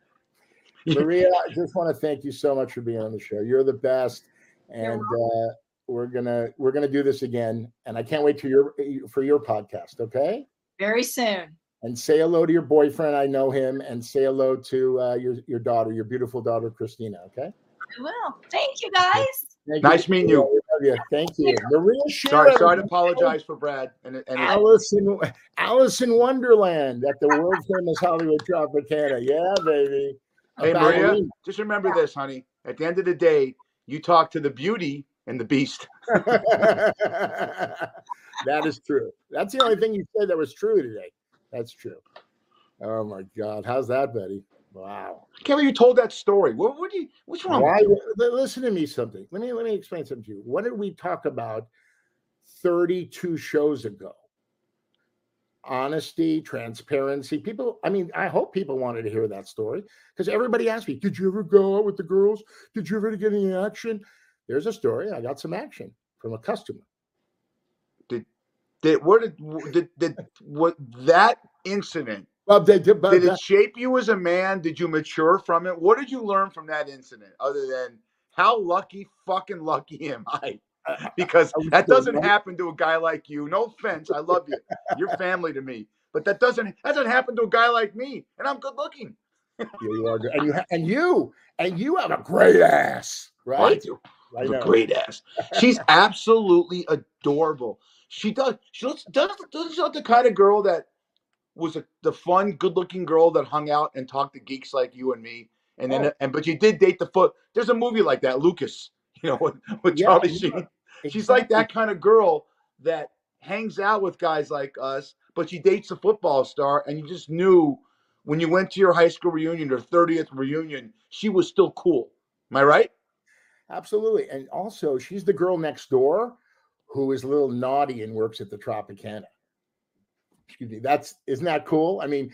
Maria, I just want to thank you so much for being on the show. You're the best, and uh, we're gonna we're gonna do this again. And I can't wait to your for your podcast. Okay, Very soon. and say hello to your boyfriend. I know him, and say hello to uh, your your daughter, your beautiful daughter Christina. Okay. I will. Thank you guys. Thank Nice meeting you. Love you. Thank you, Maria. Sorry, Scherer, sorry to apologize for Brad. And, and his- Alice in Alice in Wonderland at the world famous Hollywood Tropicana. Yeah, baby. A hey, Maria, ballerina. just remember this, honey. At the end of the day, you talk to the beauty and the beast. that is true. That's the only thing you said that was true today. That's true. Oh my God. How's that, Betty? Wow. I can't believe you told that story. What, what do you? What's wrong? Why? Listen to me something. Let me let me explain something to you. What did we talk about 32 shows ago? Honesty, transparency. People, I mean, I hope people wanted to hear that story because everybody asked me, Did you ever go out with the girls? Did you ever get any action? There's a story. I got some action from a customer. Did what did did, did what that incident? They did, Did it shape you as a man? Did you mature from it? What did you learn from that incident, other than how lucky, fucking lucky am I? Uh, because that doesn't happen to a guy like you. No offense, I love you. You're family to me, but that doesn't that doesn't happen to a guy like me, and I'm good looking. Yeah, you are good. And you and you and you have a great ass, I right? do. I a great ass. She's absolutely adorable. She does. She looks. Does doesn't she look the kind of girl that was a, the fun, good-looking girl that hung out and talked to geeks like you and me. And then, Oh. and but you did date the foot. There's a movie like that, Lucas. You know, with, with Yeah, Charlie yeah, Sheen. She's like that kind of girl that hangs out with guys like us, but she dates a football star, and you just knew when you went to your high school reunion or 30th reunion, she was still cool. Am I right? Absolutely. And also, she's the girl next door who is a little naughty and works at the Tropicana. Excuse me. That's isn't that cool? I mean,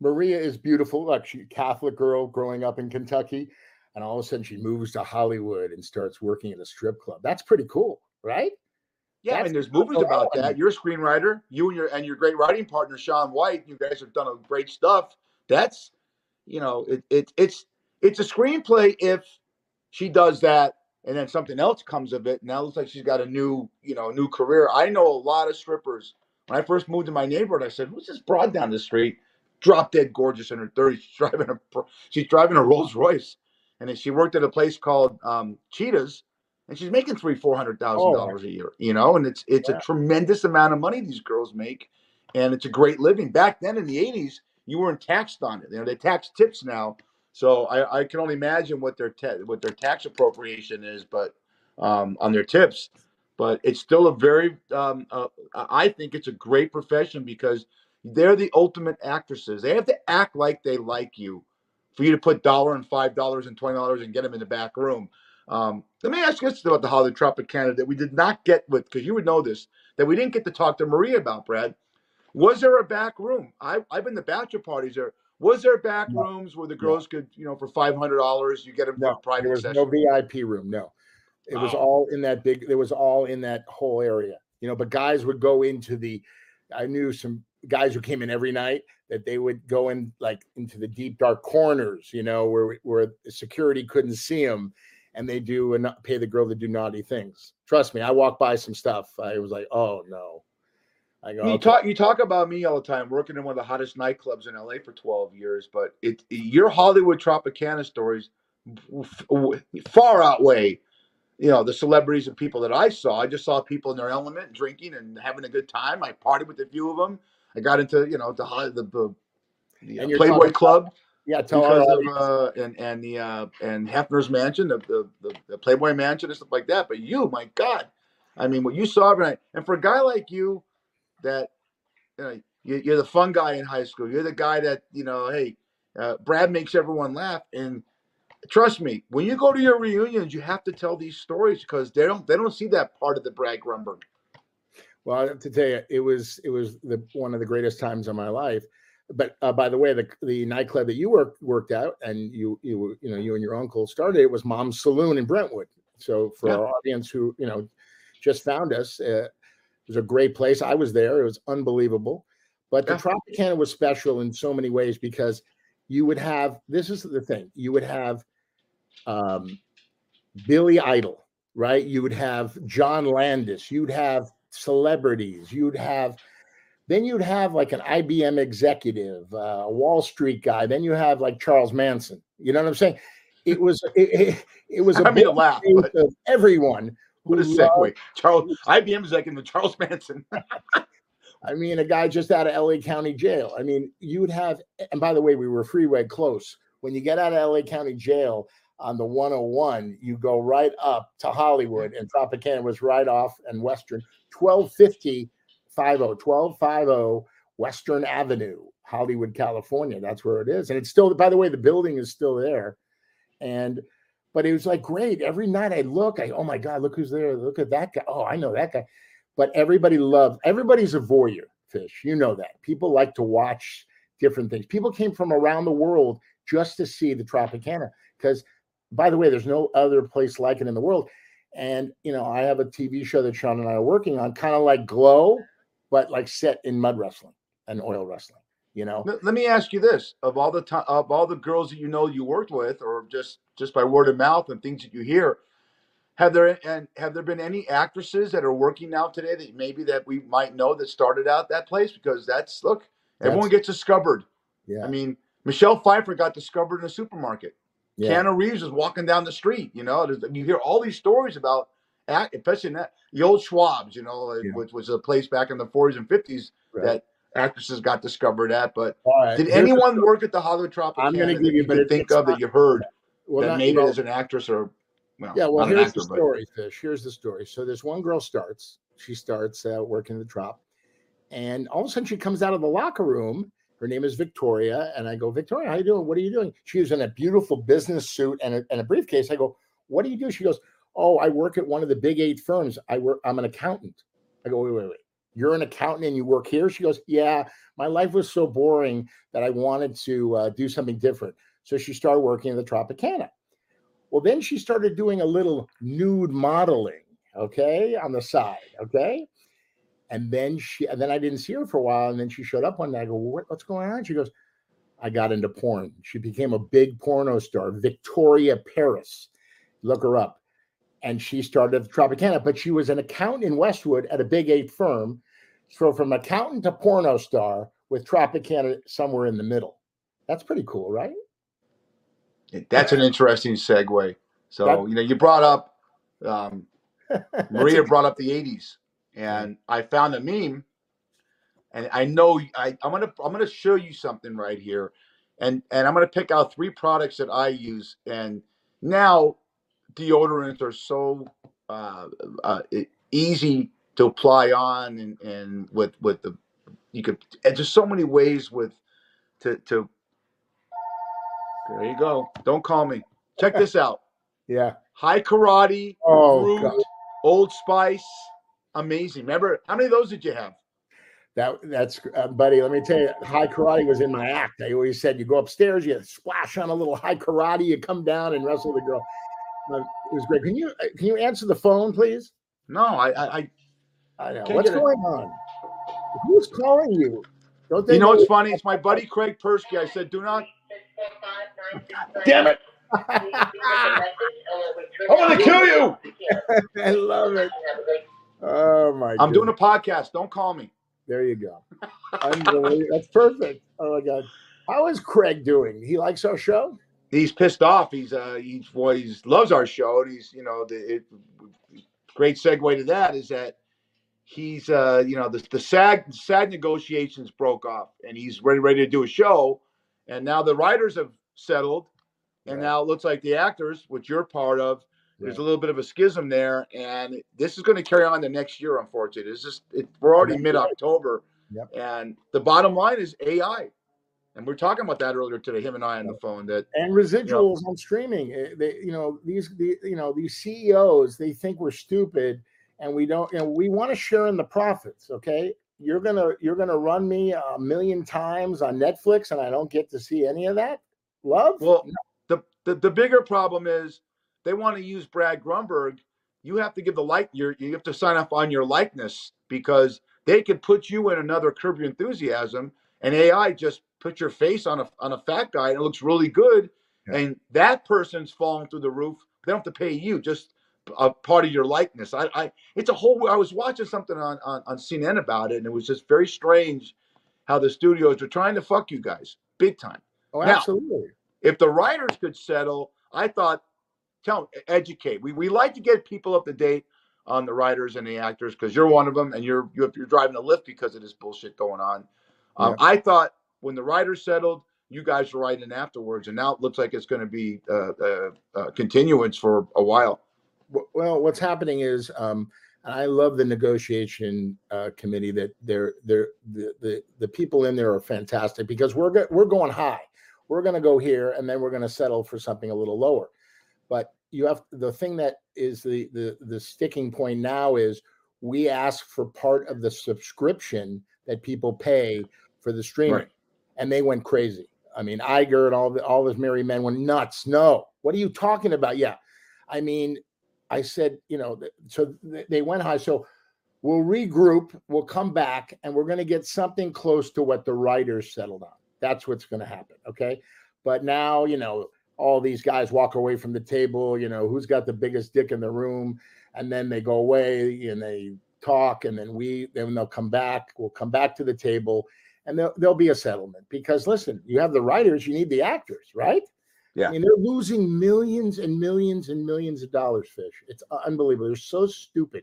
Maria is beautiful. Like she Catholic girl growing up in Kentucky, and all of a sudden she moves to Hollywood and starts working in a strip club. That's pretty cool, right? Yeah, I That's mean, there's movies about that. You're a screenwriter. You and your and your great writing partner Sean White. You guys have done a great stuff. That's, you know, it, it it's it's a screenplay if she does that and then something else comes of it. Now it looks like she's got a new, you know, new career. I know a lot of strippers. When I first moved to my neighborhood, I said, "Who's this broad down the street? Drop dead gorgeous in her 30s. She's driving a pro- she's driving a Rolls Royce, and then she worked at a place called um, Cheetahs, and she's making three four hundred thousand dollars a year. You know, and it's it's Yeah. a tremendous amount of money these girls make, and it's a great living. Back then in the 80s, you weren't taxed on it. You know, they tax tips now. So I, I can only imagine what their ta- what their tax appropriation is, but um, on their tips. But it's still a very, um, uh, I think it's a great profession because they're the ultimate actresses. They have to act like they like you for you to put dollar and five dollars and twenty dollars and get them in the back room. Um, let me ask you this about the Hollywood Tropicana that we did not get with because you would know this that we didn't get to talk to Maria about. Brad, was there a back room? I, I've been to bachelor parties there. Was there back No. rooms where the No. girls could, you know, for five hundred dollars, you get them No, private there was session? no VIP room. No, it was all in that big. It was all in that whole area. You know, but guys would go into the. I knew some guys who came in every night that they would go in like into the deep dark corners. You know, where where the security couldn't see them, and they do and pay the girl to do naughty things. Trust me, I walked by some stuff. I was like, oh no. I go, You okay. talk you talk about me all the time, working in one of the hottest nightclubs in LA for 12 years, but it your Hollywood Tropicana stories far outweigh, you know, the celebrities and people that I saw. I just saw people in their element, drinking and having a good time. I partied with a few of them. I got into, you know, the the, the, the uh, Playboy Club yeah, because of uh, and and the uh, and Hefner's Mansion, the, the the the Playboy Mansion and stuff like that. But you, my God, I mean, what you saw every night, and for a guy like you, that you know, you- you're the fun guy in high school. You're the guy that you know, hey, uh, Brad makes everyone laugh, and trust me, when you go to your reunions, you have to tell these stories because they don't they don't see that part of the Brad Grunberg. Well, I have to tell you, it was it was the one of the greatest times of my life. But uh, by the way, the the nightclub that you worked worked out and you you you know you and your uncle started it was Mom's Saloon in Brentwood. So for Yeah. our audience who you know just found us, uh, was a great place. I was there; it was unbelievable. But the. Tropicana was special in so many ways because you would have this is the thing you would have um, Billy Idol, right? You would have John Landis, you'd have celebrities, you'd have then you'd have like an IBM executive, uh, a Wall Street guy, then you have like Charles Manson. You know what I'm saying? It was it, it, it was a I mean, laugh, but of everyone. What a segue. Charles IBM is like in the Charles Manson. I mean, a guy just out of LA County Jail. I mean, you would have, and by the way, we were freeway close. When you get out of LA County Jail on the 101, you go right up to Hollywood, and Tropicana was right off and Western. 1250 50, 1250 Western Avenue, Hollywood, California. That's where it is. And it's still, by the way, the building is still there. And but it was like great. Every night I look, I oh my God, look who's there. Look at that guy. Oh, I know that guy. But everybody loves everybody's a voyeur fish. You know that. People like to watch different things. People came from around the world just to see the Tropicana. Because by the way, there's no other place like it in the world. And you know, I have a TV show that Sean and I are working on, kind of like Glow, but like set in mud wrestling and oil wrestling. You know. Let me ask you this: of all the time, of all the girls that you know you worked with, or just just by word of mouth and things that you hear, have there and have there been any actresses that are working now today that maybe that we might know that started out that place? Because that's look, that's, everyone gets discovered. Yeah. I mean, Michelle Pfeiffer got discovered in a supermarket. Yeah. Keanu Reeves is walking down the street. You know, you hear all these stories about, especially in that, the old Schwabs. You know, yeah. which was a place back in the 40s and 50s right. that actresses got discovered at. But right. did Here's anyone work at the Hollywood Tropicana? I'm going to give you, but think of not, that you heard well, that not, maybe as an actress or well, yeah. Well, here's actor, the story, but... Fish. Here's the story. So this one girl starts. She starts uh, working the trop, and all of a sudden she comes out of the locker room her name is Victoria. And I go, Victoria, how you doing? What are you doing? She was in a beautiful business suit and a, and a briefcase. I go, what do you do? She goes, oh, I work at one of the big eight firms. I work, I'm an accountant. I go, wait, wait, wait. You're an accountant and you work here? She goes, yeah, my life was so boring that I wanted to uh, do something different. So she started working in the Tropicana. Well, then she started doing a little nude modeling, okay, on the side, okay. And then she, and then I didn't see her for a while. And then she showed up one day. I go, what, what's going on? She goes, I got into porn. She became a big porno star, Victoria Paris. Look her up. And she started at the Tropicana, but she was an accountant in Westwood at a big eight firm. So from accountant to porno star with Tropicana somewhere in the middle. That's pretty cool, right? That's an interesting segue. So, that, you know, you brought up, um, Maria brought up the 80s and I found a meme, and I know I, I'm gonna I'm gonna show you something right here, and and I'm gonna pick out three products that I use, and now deodorants are so uh, uh, easy to apply on, and and with with the you could and there's so many ways with to to. There you go. Don't call me. Check this out. Yeah. Hai Karate. Oh, Root, Old Spice amazing. Remember, how many of those did you have? That that's uh, buddy. Let me tell you, Hai Karate was in my act. I always said you go upstairs, you splash on a little Hai Karate, you come down and wrestle the girl. It was great. Can you uh, can you answer the phone, please? No, I I, I know what's going it. on. Who's calling you? Don't they? You know what's funny? It's my buddy Craig Persky. I said, do not. God damn it! I'm gonna kill you. I love it. Oh my! I'm goodness. doing a podcast. Don't call me. There you go. That's perfect. Oh my god! How is Craig doing? He likes our show. He's pissed off. He's uh he's well, he loves our show, and he's you know the it, great segue to that is that he's uh you know the the SAG SAG negotiations broke off, and he's ready ready to do a show, and now the writers have settled, and right. now it looks like the actors, which you're part of, there's a little bit of a schism there, and this is going to carry on the next year. Unfortunately, it's just it, we're already mid October, yep. and the bottom line is AI, and we are talking about that earlier today. Him and I on the phone that and residuals you know, on streaming. Eh, they, you know, these the, you know these CEOs they think we're stupid, and we don't. Know, we want to share in the profits. Okay, you're gonna you're gonna run me a million times on Netflix, and I don't get to see any of that. Love. Well, no. the, the the bigger problem is they want to use Brad Grunberg, you have to give the like you you have to sign up on your likeness because they could put you in another Curb Your Enthusiasm and AI just put your face on a on a fat guy and it looks really good, yeah. and that person's falling through the roof. They don't have to pay you, just a part of your likeness. I, I it's a whole. I was watching something on, on on CNN about it, and it was just very strange how the studios were trying to fuck you guys big time. Oh, absolutely. Now, if the writers could settle, I thought tell educate. We we like to get people up to date on the writers and the actors because you're one of them, and you're you're, you're driving a Lyft because of this bullshit going on. Um, yeah. I thought when the writers settled, you guys were writing afterwards, and now it looks like it's going to be uh, uh, uh, continuance for a while. Well, what's happening is um, And I love the negotiation uh, committee that they're they're the, the the people in there are fantastic because we're go- we're going high. We're going to go here and then we're going to settle for something a little lower. But you have the thing that is the the the sticking point now is we ask for part of the subscription that people pay for the streaming, Right. and they went crazy. I mean, Iger and all the all his merry men went nuts. No, what are you talking about? Yeah, I mean, I said, you know, so they went high. So we'll regroup, we'll come back, and we're going to get something close to what the writers settled on. That's what's going to happen. Okay. But now, you know, all these guys walk away from the table, you know, who's got the biggest dick in the room, and then they go away and they talk, and then we, then they'll come back. We'll come back to the table, and there'll, there'll be a settlement because listen, you have the writers, you need the actors, right? Yeah. I mean, they're losing millions and millions and millions of dollars, fish. It's unbelievable. They're so stupid.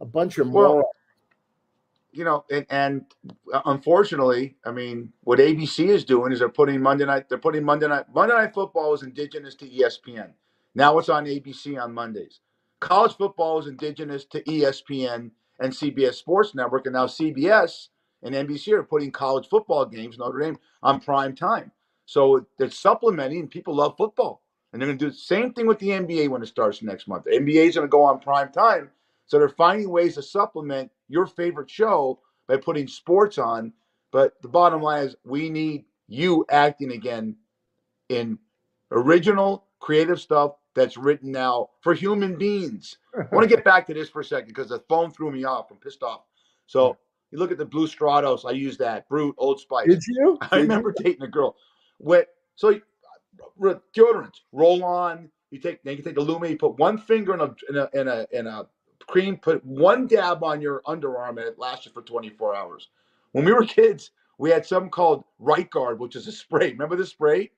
A bunch of Well, morons. you know, and, and uh, unfortunately, I mean, what ABC is doing is they're putting Monday night. They're putting Monday night. Monday night football is indigenous to ESPN. Now it's on ABC on Mondays. College football is indigenous to ESPN and CBS Sports Network, and now CBS and NBC are putting college football games, Notre Dame, on prime time. So they're supplementing, and people love football, and they're going to do the same thing with the NBA when it starts next month. The NBA is going to go on prime time, so they're finding ways to supplement your favorite show by putting sports on. But the bottom line is we need you acting again in original creative stuff that's written now for human beings. I want to get back to this for a second because the phone threw me off. I'm pissed off. So you look at the blue Stratos. I use that. Brut, Old Spice. Did you? I remember dating a girl. What? So deodorant, roll on. You take then you take the Lumi. You put one finger in a in a in a, in a cream. Put one dab on your underarm, and it lasts you for 24 hours. When we were kids, we had something called Right Guard, which is a spray. Remember the spray?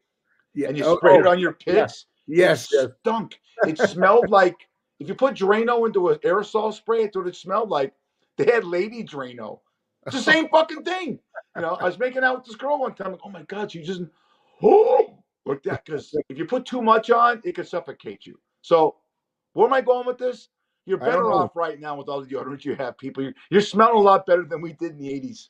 Yeah. And you Oh, sprayed it oh, on your oh, pits. Yes. It yes. stunk. It smelled like if you put Drano into an aerosol spray, it's what it smelled like. They had Lady Drano. It's the same fucking thing. You know, I was making out with this girl one time. Like, oh my god, she just oh like that because if you put too much on, it could suffocate you. So, where am I going with this? You're better off right now with all the deodorant you have, people. You're, you're smelling a lot better than we did in the '80s.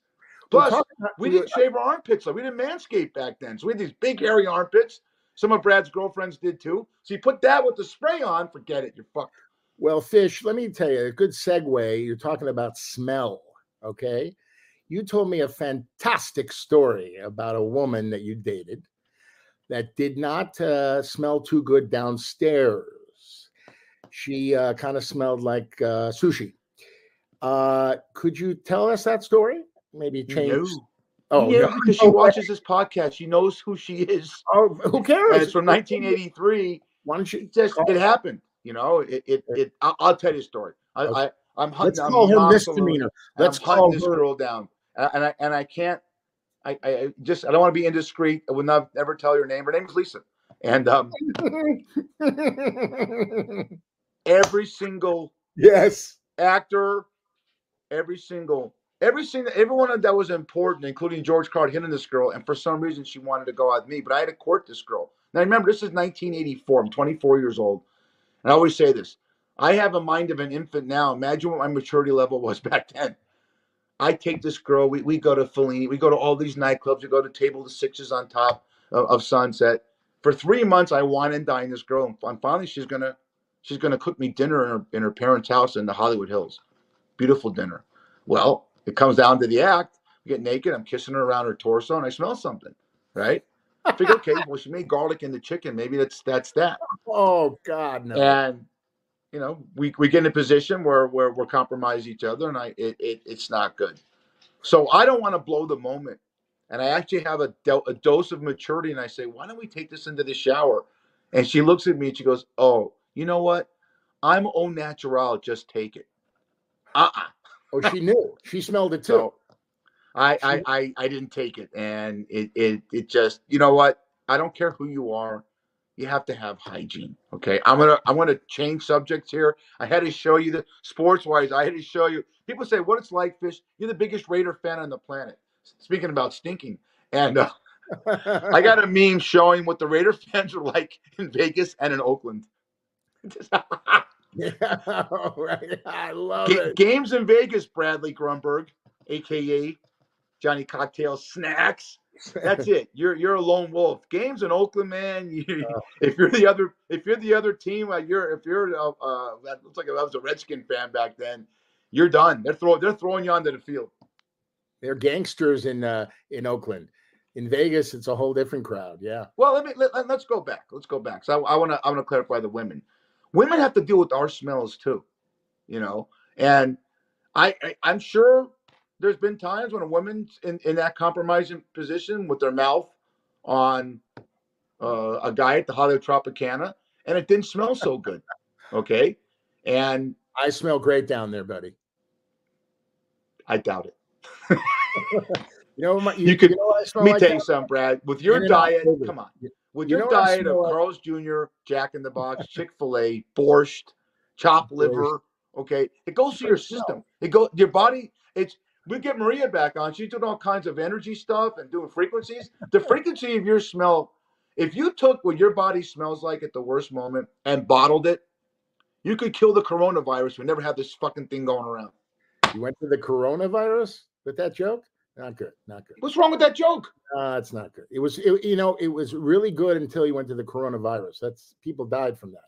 Plus, we didn't uh, shave our armpits. Like we didn't manscape back then. So we had these big hairy armpits. Some of Brad's girlfriends did too. So you put that with the spray on, forget it. You're fucked. Well, Fish, let me tell you a good segue. You're talking about smell, okay? You told me a fantastic story about a woman that you dated that did not uh, smell too good downstairs. She uh, kind of smelled like uh, sushi. Uh, could you tell us that story? Maybe change. No. Oh, yeah, no. because she watches this podcast. She knows who she is. Oh, who cares? And it's from 1983. Why don't you just it happened. You know, it it, it I'll, I'll tell you a story. I, Okay. I I'm hunting. Let's I'm call her misdemeanor. Let's call this girl down, and I and I can't. I, I just I don't want to be indiscreet. I would not ever tell your name. Her name is Lisa, and um, every single yes. actor, every single, every single, everyone that was important, including George Card, hitting this girl, and for some reason she wanted to go out with me, but I had to court this girl. Now remember, this is 1984. I'm 24 years old, and I always say this: I have a mind of an infant now. Imagine what my maturity level was back then. I take this girl. We, we go to Fellini. We go to all these nightclubs. We go to Table the Sixes on top of, of Sunset. For three months, I wine and dine this girl, and fin- finally, she's gonna she's gonna cook me dinner in her in her parents' house in the Hollywood Hills. Beautiful dinner. Well, it comes down to the act. We get naked. I'm kissing her around her torso, and I smell something. Right? I figure, okay, well, she made garlic in the chicken. Maybe that's that's that. Oh God, no. And you know, we, we get in a position where where we're compromise each other, and I it, it it's not good. So I don't want to blow the moment, and I actually have a, do- a dose of maturity, and I say, why don't we take this into the shower? And she looks at me and she goes, oh, you know what? I'm au natural. Just take it. Uh uh Oh, she knew. She smelled it too. So I, I I I didn't take it, and it it it just you know what? I don't care who you are. You have to have hygiene. Okay, I'm gonna I'm gonna change subjects here. I had to show you the sports wise. I had to show you. People say what it's like, fish. You're the biggest Raider fan on the planet. Speaking about stinking, and uh, I got a meme showing what the Raider fans are like in Vegas and in Oakland. Yeah, right. I love it. games in Vegas, Bradley Grunberg, aka Johnny Cocktail Snacks. That's it. You're you're a lone wolf. Games in Oakland, man. You, if you're the other, if you're the other team, like you're, if you're, uh, uh, that looks like I was a Redskin fan back then. You're done. They're throwing, they're throwing you onto the field. They're gangsters in uh, in Oakland. In Vegas, it's a whole different crowd. Yeah. Well, let me let, let's go back. Let's go back. So I want to I want to clarify the women. Women have to deal with our smells too, you know. And I, I I'm sure there's been times when a woman's in in that compromising position with their mouth on uh, a guy at the Hollywood Tropicana, and it didn't smell so good. Okay, and I smell great down there, buddy. I doubt it. You know, my, You could- know what I smell Let me like tell you something, Brad. With your diet, come on. With You your know diet of like? Carl's Jr., Jack in the Box, Chick Fil A, borscht, chopped liver, okay, it goes to your system. It go your body. It's we get Maria back on. She's doing all kinds of energy stuff and doing frequencies. The frequency of your smell. If you took what your body smells like at the worst moment and bottled it, you could kill the coronavirus. We never have this fucking thing going around. You went to the coronavirus with that joke? Not good. Not good. What's wrong with that joke? Uh, it's not good. It was, it, you know, it was really good until you went to the coronavirus. That's people died from that.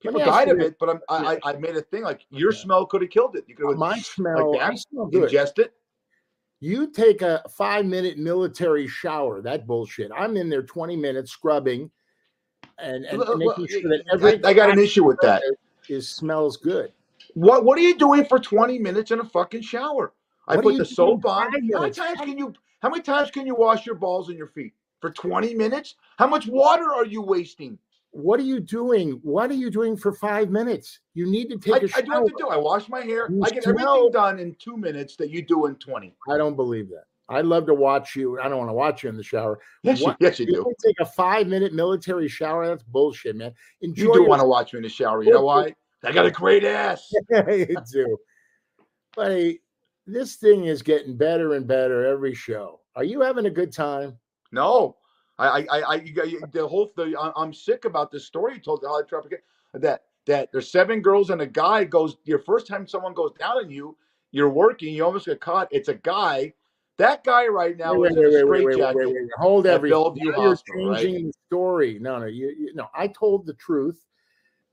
People died of it, but I'm, I, I I made a thing like your Yeah. smell could have killed it. You could have uh, My smell, that? I smell ingest it. You take a five minute military shower. That bullshit. I'm in there 20 minutes scrubbing and, and Well, making well, sure that I, every I got an issue with that. is smells good. What What are you doing for 20 minutes in a fucking shower? I What put the soap on. How many times can you How many times can you wash your balls and your feet for 20 minutes? How much water are you wasting? What are you doing? What are you doing for five minutes? You need to take I, a I shower. I do have to do. I wash my hair. You I get smell- everything done in two minutes that you do in 20. I don't believe that. I love to watch you. I don't want to watch you in the shower. Yes, you, What- yes, you You do. take a five minute military shower. That's bullshit, man. Enjoy You do your- want to watch me in the shower. You know why? I got a great ass. you do. But hey, this thing is getting better and better every show. Are you having a good time? No, I, I, I, I you the whole. The, I'm sick about this story you told the Hollywood Traffic that that there's seven girls and a guy goes. Your first time someone goes down on you, you're working. You almost get caught. It's a guy. That guy right now Wait, is wait, in a wait, wait, wait, wait, wait. Hold everything. Bellevue you're Hospital, right? changing the story. No, no, you, you no. I told the truth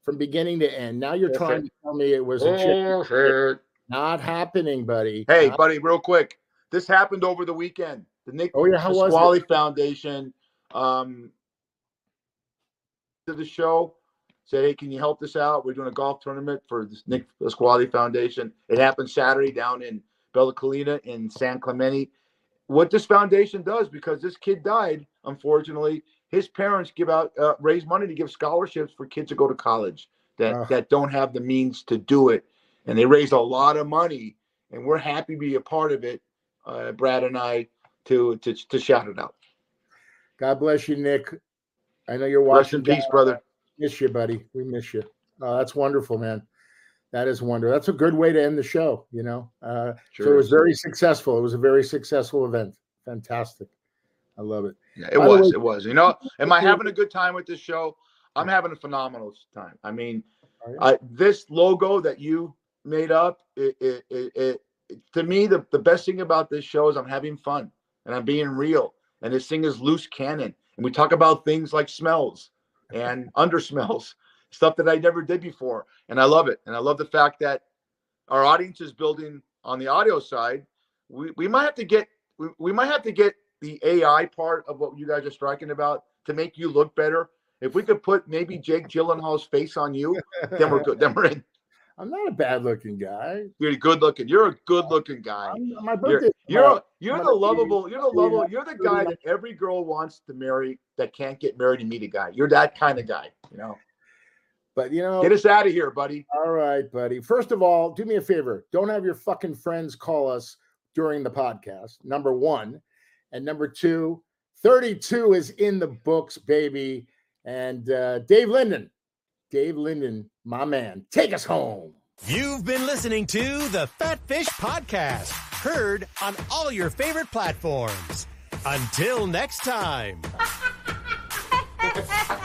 from beginning to end. Now you're Yes, trying sir. to tell me it was a chick. Oh. Not happening, buddy. Hey, Not- buddy, real quick. This happened over the weekend. The Nick oh yeah, how was Pasquale it? Foundation um, to the show. Said, hey, can you help us out? We're doing a golf tournament for this Nick Pasquale Foundation. It happened Saturday down in Bella Collina in San Clemente. What this foundation does, because this kid died, unfortunately, his parents give out uh, raise money to give scholarships for kids to go to college that Ugh. that don't have the means to do it, and they raised a lot of money, and we're happy to be a part of it. Uh, Brad and I to to to shout it out. God bless you, Nick. I know you're Rest watching. in peace, down. brother. Miss you, buddy. We miss you. Oh, that's wonderful, man. That is wonderful. That's a good way to end the show. You know, uh, so it was very successful. It was a very successful event. Fantastic. I love it. Yeah, it By was. way- It was. You know, am I having a good time with this show? I'm having a phenomenal time. I mean, I, this logo that you made up, it, it, it, it, it- to me, the, the best thing about this show is I'm having fun and I'm being real. And this thing is loose cannon. And we talk about things like smells and under smells, stuff that I never did before. And I love it. And I love the fact that our audience is building on the audio side. We, we might have to get we, we might have to get the AI part of what you guys are striking about to make you look better. If we could put maybe Jake Gyllenhaal's face on you, then we're good. Then we're in. I'm not a bad looking guy. You're good looking. You're a good looking guy. I'm, my You're birthday. you're you're I'm the lovable. You're the lovable. You're the guy that every girl wants to marry that can't get married and meet a guy. You're that kind of guy. You know. but you know, Get us out of here, buddy. all right, buddy. First of all, do me a favor. Don't have your fucking friends call us during the podcast. Number one. And number two, 32 is in the books, baby. And uh, Dave Linden, Dave Linden, my man, take us home. You've been listening to the Fat Fish Podcast, heard on all your favorite platforms. Until next time.